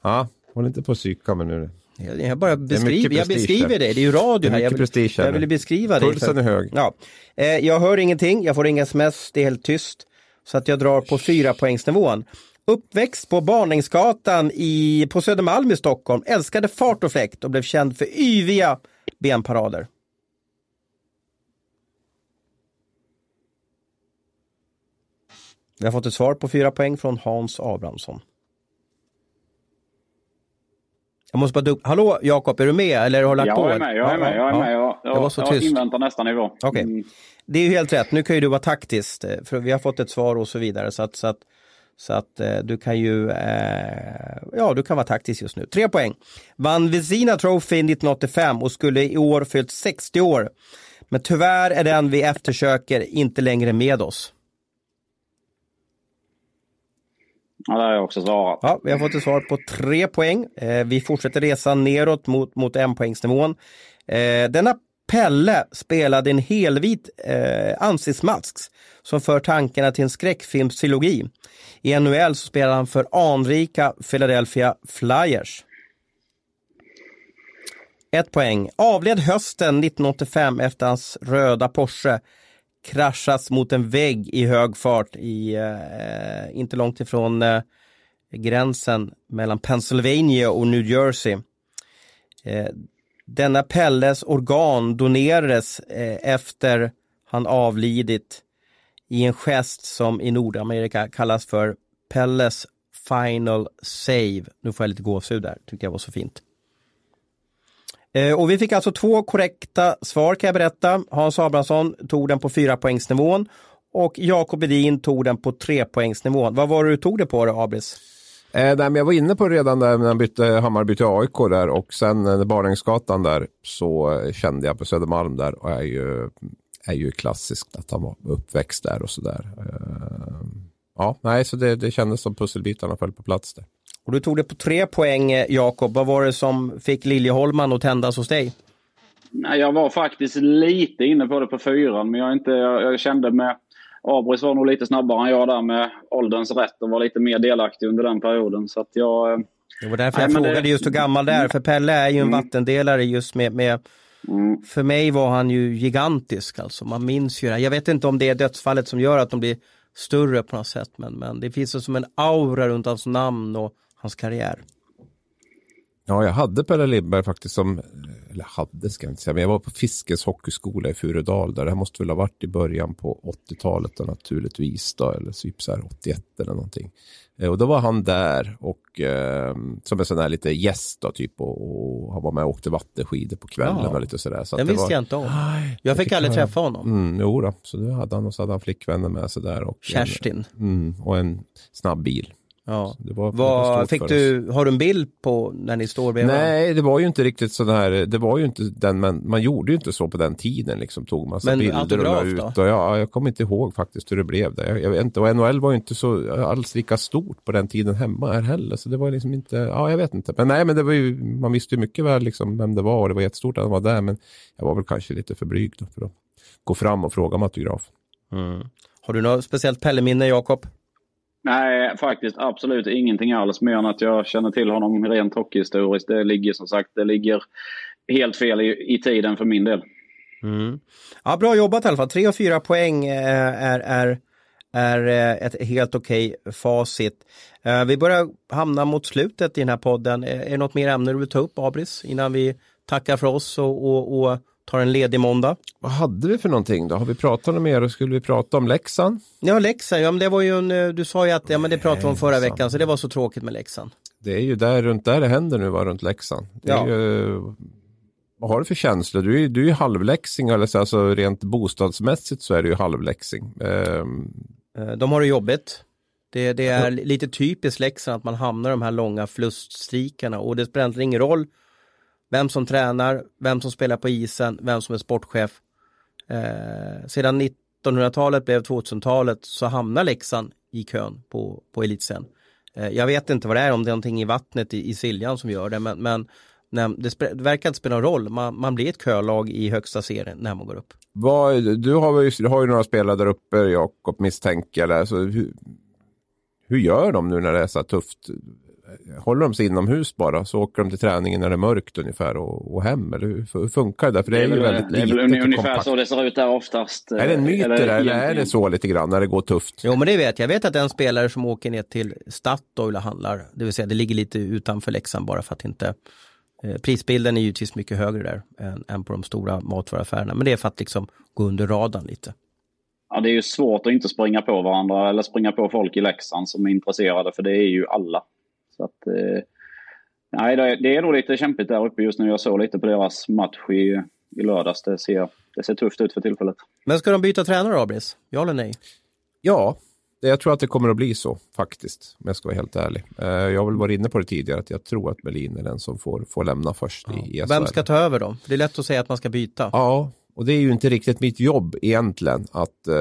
Ja, håll inte på att psyka mig nu. Jag, bara beskriver, jag beskriver det, det är ju radio här. Jag vill, jag vill beskriva det. Pulsen är hög. Ja. Eh, jag hör ingenting, jag får inga sms, det är helt tyst. Så att jag drar på fyra poängsnivån. Uppväxt på Barningsgatan i, på Södermalm i Stockholm, älskade fart och fläkt och blev känd för yviga benparader. Vi har fått ett svar på fyra poäng från Hans Abrahamsson. Jag måste bara duk- Hallå Jakob, är du med eller har du lagt Jag på? är med, jag är med. Jag, är Ja, med. jag, Det var så jag tyst. inväntar nästa nivå. Okej. Mm. Det är ju helt rätt, nu kan ju du vara taktiskt, eh, för vi har fått ett svar och så vidare. Så att, så att, så att eh, du kan ju, eh, ja du kan vara taktisk just nu. Tre poäng. Vann Vezina Trophy 1985 och skulle i år fyllt 60 år. Men tyvärr är den vi eftersöker inte längre med oss. Ja, det har jag också svarat. Ja, vi har fått ett svar på tre poäng. Eh, vi fortsätter resan neråt mot, mot enpoängsnivån. Eh, denna Pelle spelade en helvit eh, ansiktsmask som för tankarna till en skräckfilmstrilogi. I NHL så spelade han för anrika Philadelphia Flyers. Ett poäng. Avled hösten 1985 efter hans röda Porsche kraschats mot en vägg i hög fart i, eh, inte långt ifrån eh, gränsen mellan Pennsylvania och New Jersey. Eh, denna Pelles organ donerades eh, efter han avlidit i en gest som i Nordamerika kallas för Pelles Final Save. Nu får jag lite gåshud där, tyckte jag var så fint. Eh, och vi fick alltså två korrekta svar kan jag berätta. Hans Abrahamsson tog den på fyra poängsnivån och Jakob Edin tog den på tre poängsnivån. Vad var det du tog det på då, Abris? Eh, nej, men jag var inne på det redan där när han bytte, Hammarby till AIK där och sen eh, Barängsgatan där så eh, kände jag på Södermalm där och är ju, är ju klassiskt att han var uppväxt där och sådär. Eh, ja, nej, så det, det kändes som pusselbitarna föll på plats där. Och du tog det på tre poäng, eh, Jakob. Vad var det som fick Liljeholman att tändas hos dig? Nej, jag var faktiskt lite inne på det på fyran, men jag, inte, jag, jag kände med... Abris var nog lite snabbare än jag där med ålderns rätt och var lite mer delaktig under den perioden. Så att jag... eh, Det var därför Nej, jag frågade det- just hur gammal det är, för Pelle är ju en vattendelare just med, med Mm. för mig var han ju gigantisk alltså. Man minns ju det. Jag vet inte om det är dödsfallet som gör att de blir större på något sätt, men, men det finns ju som en aura runt hans namn och hans karriär. Ja, jag hade Pelle Lindberg faktiskt som, eller hade ska jag inte säga, men jag var på Fiskes hockeyskola i Furudal där. Det här måste väl ha varit i början på 80-talet då, naturligtvis då, eller typ så här 81 eller någonting. Eh, Och då var han där och eh, som en sån här lite gäst då typ och, och han var med och åkte vattenskidor på kvällen Ja. och lite sådär. Så det visste var... jag inte om. Jag fick aldrig träffa honom. Mm, jo då, så det hade han och så hade han flickvänner med sig där. Och Kerstin. En, mm, och en snabb bil. Ja. Det var, Vad, fick du, har du en bild på när ni står bredvid? Nej, det var ju inte riktigt sån här, det var ju inte den, men man gjorde ju inte så på den tiden liksom, tog massa Men bilder och la ut. Och ja, jag kommer inte ihåg faktiskt hur det blev det. Jag, jag vet inte, och NHL var ju inte så alls lika stort på den tiden hemma här heller, så det var liksom inte, ja jag vet inte. Men nej, men det var ju, man visste ju mycket väl liksom vem det var och det var jättestort att han var där, men jag var väl kanske lite för blyg då för att gå fram och fråga om autograf. Mm. Har du något speciellt Pelle-minne, Jakob? Nej, faktiskt absolut ingenting alls mer än att jag känner till honom rent hockeyhistoriskt. Det ligger som sagt, det ligger helt fel i, i tiden för min del. Mm. Ja, bra jobbat i alla fall. Tre och fyra poäng eh, är, är, är eh, ett helt okej facit. Eh, vi börjar hamna mot slutet i den här podden. Är det något mer ämne du vill ta upp, Abris, innan vi tackar för oss och, och, och tar en ledig måndag? Vad hade vi för någonting då? Har vi pratat om mer och skulle vi prata om Leksand? Ja, Leksand, ja, men det var ju en, eh, du sa ju att ja, men det pratade vi om förra veckan, så det var så tråkigt med Leksand. Det är ju där runt där det händer nu, var runt Leksand. Ja. ju, vad har du för känslor? Du är, ju- du är halvläxing, eller så, alltså rent bostadsmässigt så är du ju halvläxing. Ehm, Eh, De har det jobbigt. Det, det är lite typiskt Leksand att man hamnar i de här långa förluststrikarna och det spelar ingen roll vem som tränar, vem som spelar på isen, vem som är sportchef. Eh, sedan 1900-talet blev 2000-talet så hamnar Leksand i kön på, på elitsen. Eh, jag vet inte vad det är, om det är någonting i vattnet i, i Siljan som gör det, men, men nej, det, det verkar inte spela någon roll. Man, man blir ett kölag i högsta serien när man går upp. vad, du, har, ju- du har ju några spelare där uppe, Jakob, misstänker jag. Hur, hur gör de nu när det är så här tufft? Håller de sig inomhus bara, så åker de till träningen när det är mörkt ungefär och, och hem? Eller hur, hur funkar det? där? För det är, ju väl- väldigt det är litet väl och ungefär kompakt. så det ser ut där oftast. Är det en myt det där, eller är det så lite grann när det går tufft? Jo men det vet jag. Jag vet att en spelare som åker ner till Statoil och handlar, det vill säga det ligger lite utanför Leksand bara för att inte eh, Prisbilden är givetvis mycket högre där än, än på de stora matvaruaffärerna. Men det är för att liksom gå under radarn lite. Ja, det är ju svårt att inte springa på varandra eller springa på folk i Leksand som är intresserade, för det är ju alla. Så att, eh, Nej, det är nog lite kämpigt där uppe just nu. Jag såg lite på deras match i, i lördags. Det ser, det ser tufft ut för tillfället. Men ska de byta tränare, Abris? Ja eller nej? Ja, jag tror att det kommer att bli så faktiskt, om jag ska vara helt ärlig. Eh, jag har väl varit inne på det tidigare, att jag tror att Melin är den som får, får lämna först ja. i, i Vem ska ta över då? Det är lätt att säga att man ska byta. Ja, och det är ju inte riktigt mitt jobb egentligen att eh,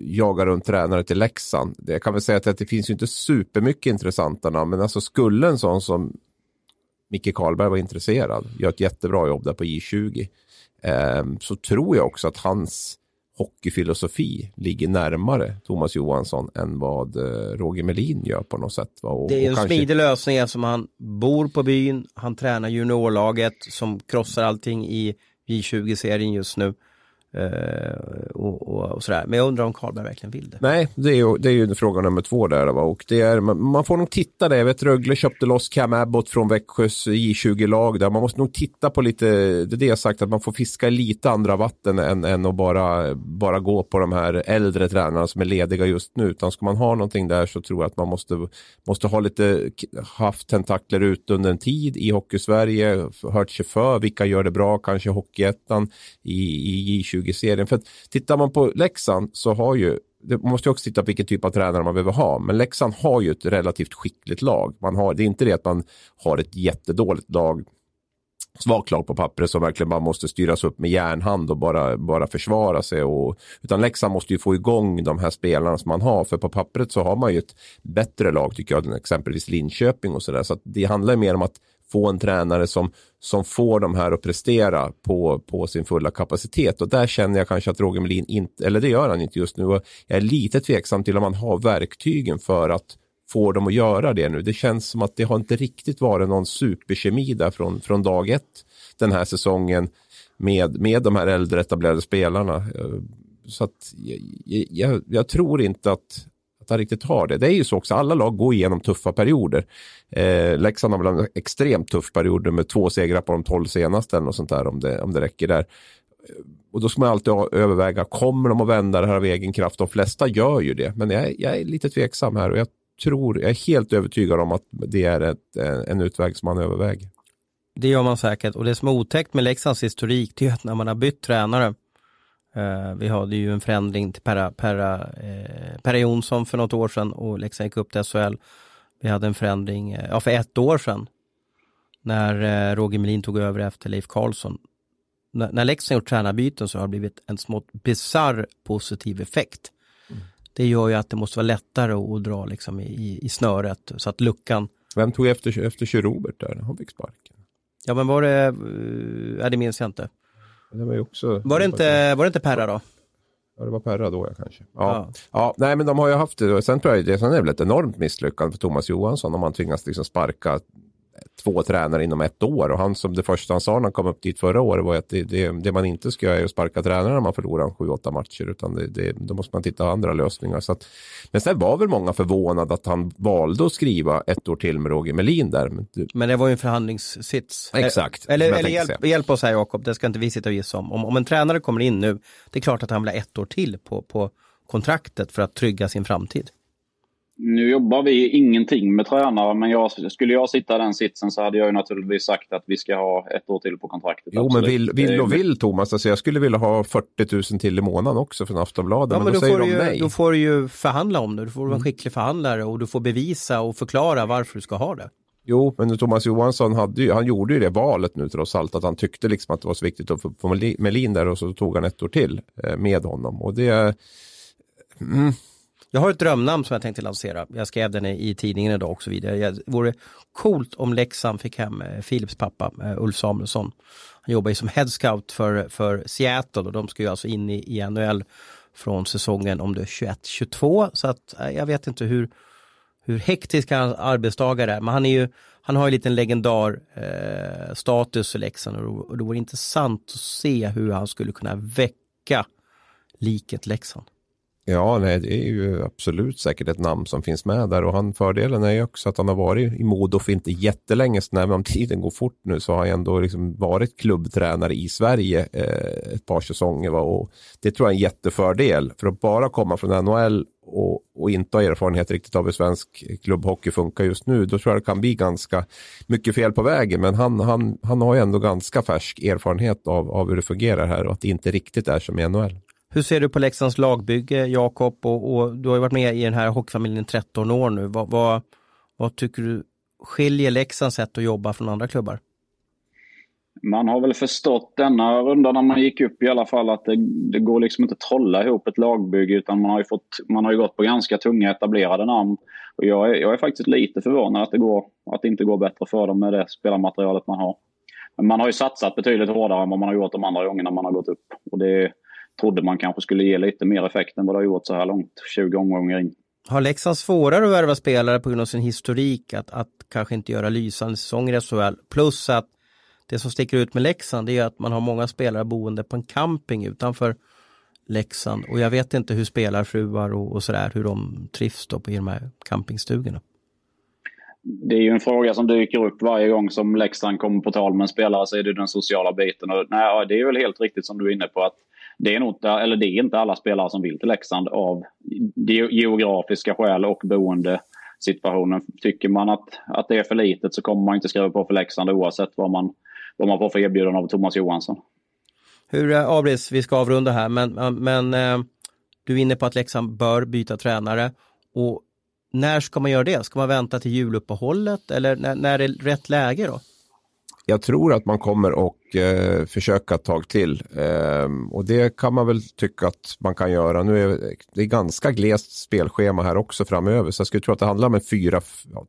jaga runt tränare till Leksand. Det kan väl säga att det finns ju inte supermycket intressanta namn, men alltså skulle en sån som Micke Karlberg var intresserad, gör ett jättebra jobb där på J20, eh, så tror jag också att hans hockeyfilosofi ligger närmare Thomas Johansson än vad eh, Roger Melin gör på något sätt. Och, det är en kanske... smidig lösning eftersom han bor på byn, han tränar juniorlaget som krossar allting i J20-serien just nu. Uh, och, och, och, sådär. Men jag undrar om Karlberg verkligen vill det. Nej, det är ju, det är ju fråga nummer två där. Va? Och det är, man, man får nog titta där. Jag vet Rögle köpte loss Cam Abbott från Växjös J20-lag där. Man måste nog titta på lite, det är det jag sagt, att man får fiska lite andra vatten än, än att bara, bara gå på de här äldre tränarna som är lediga just nu. Utan ska man ha någonting där så tror jag att man måste, måste ha lite, haft tentakler ut under en tid i Hockeysverige, hört sig för, vilka gör det bra, kanske Hockeyettan i, i J20 20-serien. För att tittar man på Leksand så har ju man måste också titta på vilken typ av tränare man behöver ha. Men Leksand har ju ett relativt skickligt lag. Man har, det är inte det att man har ett jättedåligt lag, svagt lag på pappret som verkligen bara måste styras upp med järnhand och bara, bara försvara sig. Och, utan Leksand måste ju få igång de här spelarna som man har. För på pappret så har man ju ett bättre lag tycker jag än exempelvis Linköping och sådär. Så, så det handlar mer om att få en tränare som, som får de här att prestera på, på sin fulla kapacitet. Och där känner jag kanske att Roger Melin inte, eller det gör han inte just nu. Och jag är lite tveksam till om han har verktygen för att få dem att göra det nu. Det känns som att det har inte riktigt varit någon superkemi där från, från dag ett den här säsongen med, med de här äldre etablerade spelarna. Eh, så att jag, jag, jag tror inte att, att han riktigt har det. Det är ju så också, alla lag går igenom tuffa perioder. Eh, Leksand har väl en extremt tuff period med två segrar på de tolv senaste eller något sånt där om det, om det räcker där. Och då ska man alltid överväga, kommer de att vända det här av egen kraft? De flesta gör ju det, men jag, jag är lite tveksam här och jag tror, jag är helt övertygad om att det är ett, eh, en utväg som man överväger. Det gör man säkert och det som är otäckt med Leksands historik det är att när man har bytt tränare Uh, vi hade ju en förändring till Perra, Perra, eh, Perra Jonsson för något år sedan och Leksand gick upp till SHL. Vi hade en förändring, eh, ja för ett år sedan, när eh, Roger Melin tog över efter Leif Karlsson. N när Leksand gjort tränarbyten så har det blivit en smått bizarr positiv effekt. Mm. Det gör ju att det måste vara lättare att, att dra liksom i, i, snöret så att luckan Vem tog efter, efter Robert där? Han fick sparken. Ja men var det, ja det minns jag inte. Det var, ju också, var, det inte, var det inte Perra då? Ja, det var Perra då ja, kanske. Ja. ja. Ja. nej men de har ju haft det. Sen tror jag det sen är väl ett enormt misslyckande för Thomas Johansson om man tvingas liksom sparka två tränare inom ett år och han som det första han sa när han kom upp dit förra året var att det, det, det man inte ska göra är att sparka tränare när man förlorar sju, åtta matcher utan det, det, då måste man titta på andra lösningar. Så att, men sen var väl många förvånade att han valde att skriva ett år till med Roger Melin där. Men, men det var ju en förhandlingssits. Exakt. Eller, eller hjälp, hjälp, oss här Jakob, det ska inte vi sitta och gissa om. om. Om en tränare kommer in nu, det är klart att han vill ha ett år till på, på kontraktet för att trygga sin framtid. Nu jobbar vi ingenting med tränare, men jag, skulle jag sitta i den sitsen så hade jag ju naturligtvis sagt att vi ska ha ett år till på kontraktet. Jo, absolut. men vill, vill och vill Thomas. Alltså jag skulle vilja ha 40 000 till i månaden också från Aftonbladet, ja, men, men då, då säger de ju, nej. Då får du ju förhandla om det. Du får vara en mm. skicklig förhandlare och du får bevisa och förklara varför du ska ha det. Jo, men Thomas Johansson hade ju, han gjorde ju det valet nu trots allt, att han tyckte liksom att det var så viktigt att få Melin där och så tog han ett år till eh, med honom. Och det... Mm jag har ett drömnamn som jag tänkte lansera. Jag skrev den i tidningen idag och så vidare. Det vore coolt om Leksand fick hem eh, Philips pappa eh, Ulf Samuelsson. Han jobbar ju som head scout för, för Seattle och de ska ju alltså in i, i NHL från säsongen om det är 21-22 så att eh, jag vet inte hur, hur hektiska hans arbetsdagar är men han är ju han har ju en legendar eh, status i Leksand och det vore intressant att se hur han skulle kunna väcka liket Leksand. Ja, nej, det är ju absolut säkert ett namn som finns med där och han, fördelen är ju också att han har varit i Modo för inte jättelänge sedan, även om tiden går fort nu så har han ändå liksom varit klubbtränare i Sverige eh, ett par säsonger. Va? Och det tror jag är en jättefördel för att bara komma från NHL och, och inte ha erfarenhet riktigt av hur svensk klubbhockey funkar just nu, då tror jag det kan bli ganska mycket fel på vägen. Men han, han, han har ju ändå ganska färsk erfarenhet av, av hur det fungerar här och att det inte riktigt är som i NHL. Hur ser du på Leksands lagbygge, Jakob? Och, och, du har ju varit med i den här hockeyfamiljen 13 år nu. Vad, vad, vad tycker du skiljer Leksands sätt att jobba från andra klubbar? Man har väl förstått denna runda när man gick upp i alla fall att det, det går liksom inte att trolla ihop ett lagbygge utan man har ju, fått, man har ju gått på ganska tunga etablerade namn. Och jag, är, jag är faktiskt lite förvånad att det, går, att det inte går bättre för dem med det spelarmaterialet man har. Men man har ju satsat betydligt hårdare än vad man har gjort de andra gångerna man har gått upp. Och det trodde man kanske skulle ge lite mer effekt än vad det har gjort så här långt, 20 omgångar in. Har Leksand svårare att värva spelare på grund av sin historik att, att kanske inte göra lysande säsonger i SHL? Plus att det som sticker ut med Leksand är att man har många spelare boende på en camping utanför Leksand och jag vet inte hur spelarfruar och, och sådär hur de trivs då på i de här campingstugorna. Det är ju en fråga som dyker upp varje gång som Leksand kommer på tal med en spelare så är det den sociala biten. Och, nej, det är väl helt riktigt som du är inne på att det är, nog, eller det är inte alla spelare som vill till Leksand av geografiska skäl och boendesituationen. Tycker man att, att det är för litet så kommer man inte skriva på för Leksand oavsett vad man, vad man får för erbjudande av Thomas Johansson. Hur, eh, Abris, vi ska avrunda här, men, eh, men eh, du är inne på att Leksand bör byta tränare. Och när ska man göra det? Ska man vänta till juluppehållet eller när, när är det rätt läge då? Jag tror att man kommer att eh, försöka ett tag till. Eh, och det kan man väl tycka att man kan göra. Nu är det är ganska glest spelschema här också framöver. Så jag skulle tro att det handlar om en fyra,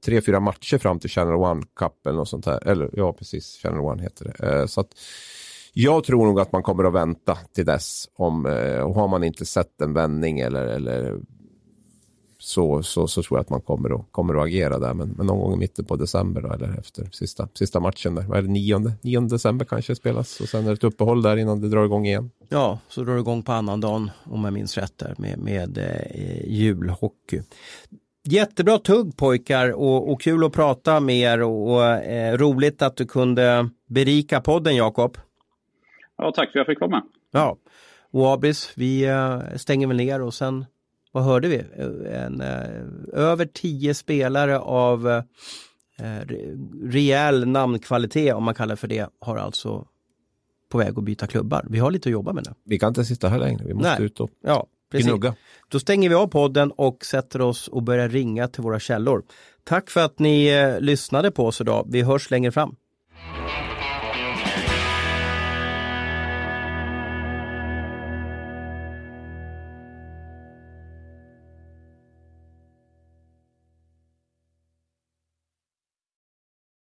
tre, fyra matcher fram till Channel One Cup eller något sånt här. Eller ja, precis, Channel One heter det. Eh, så att, jag tror nog att man kommer att vänta till dess. Om, eh, och har man inte sett en vändning eller, eller så, så, så tror jag att man kommer att, kommer att agera där. Men, men någon gång i mitten på december då, eller efter sista, sista matchen. Där. Vad är det, 9, 9 december kanske spelas och sen är det ett uppehåll där innan det drar igång igen. Ja, så drar det igång på annandagen om jag minns rätt där med, med eh, julhockey. Jättebra tugg pojkar och, och kul att prata med er och, och eh, roligt att du kunde berika podden Jakob. Ja, tack för att jag fick vara med. Ja, och Abis, vi eh, stänger väl ner och sen vad hörde vi? En, eh, över tio spelare av eh, rejäl namnkvalitet om man kallar för det har alltså på väg att byta klubbar. Vi har lite att jobba med nu. Vi kan inte sitta här längre, vi måste Nej. ut och ja, precis. gnugga. Då stänger vi av podden och sätter oss och börjar ringa till våra källor. Tack för att ni eh, lyssnade på oss idag. Vi hörs längre fram.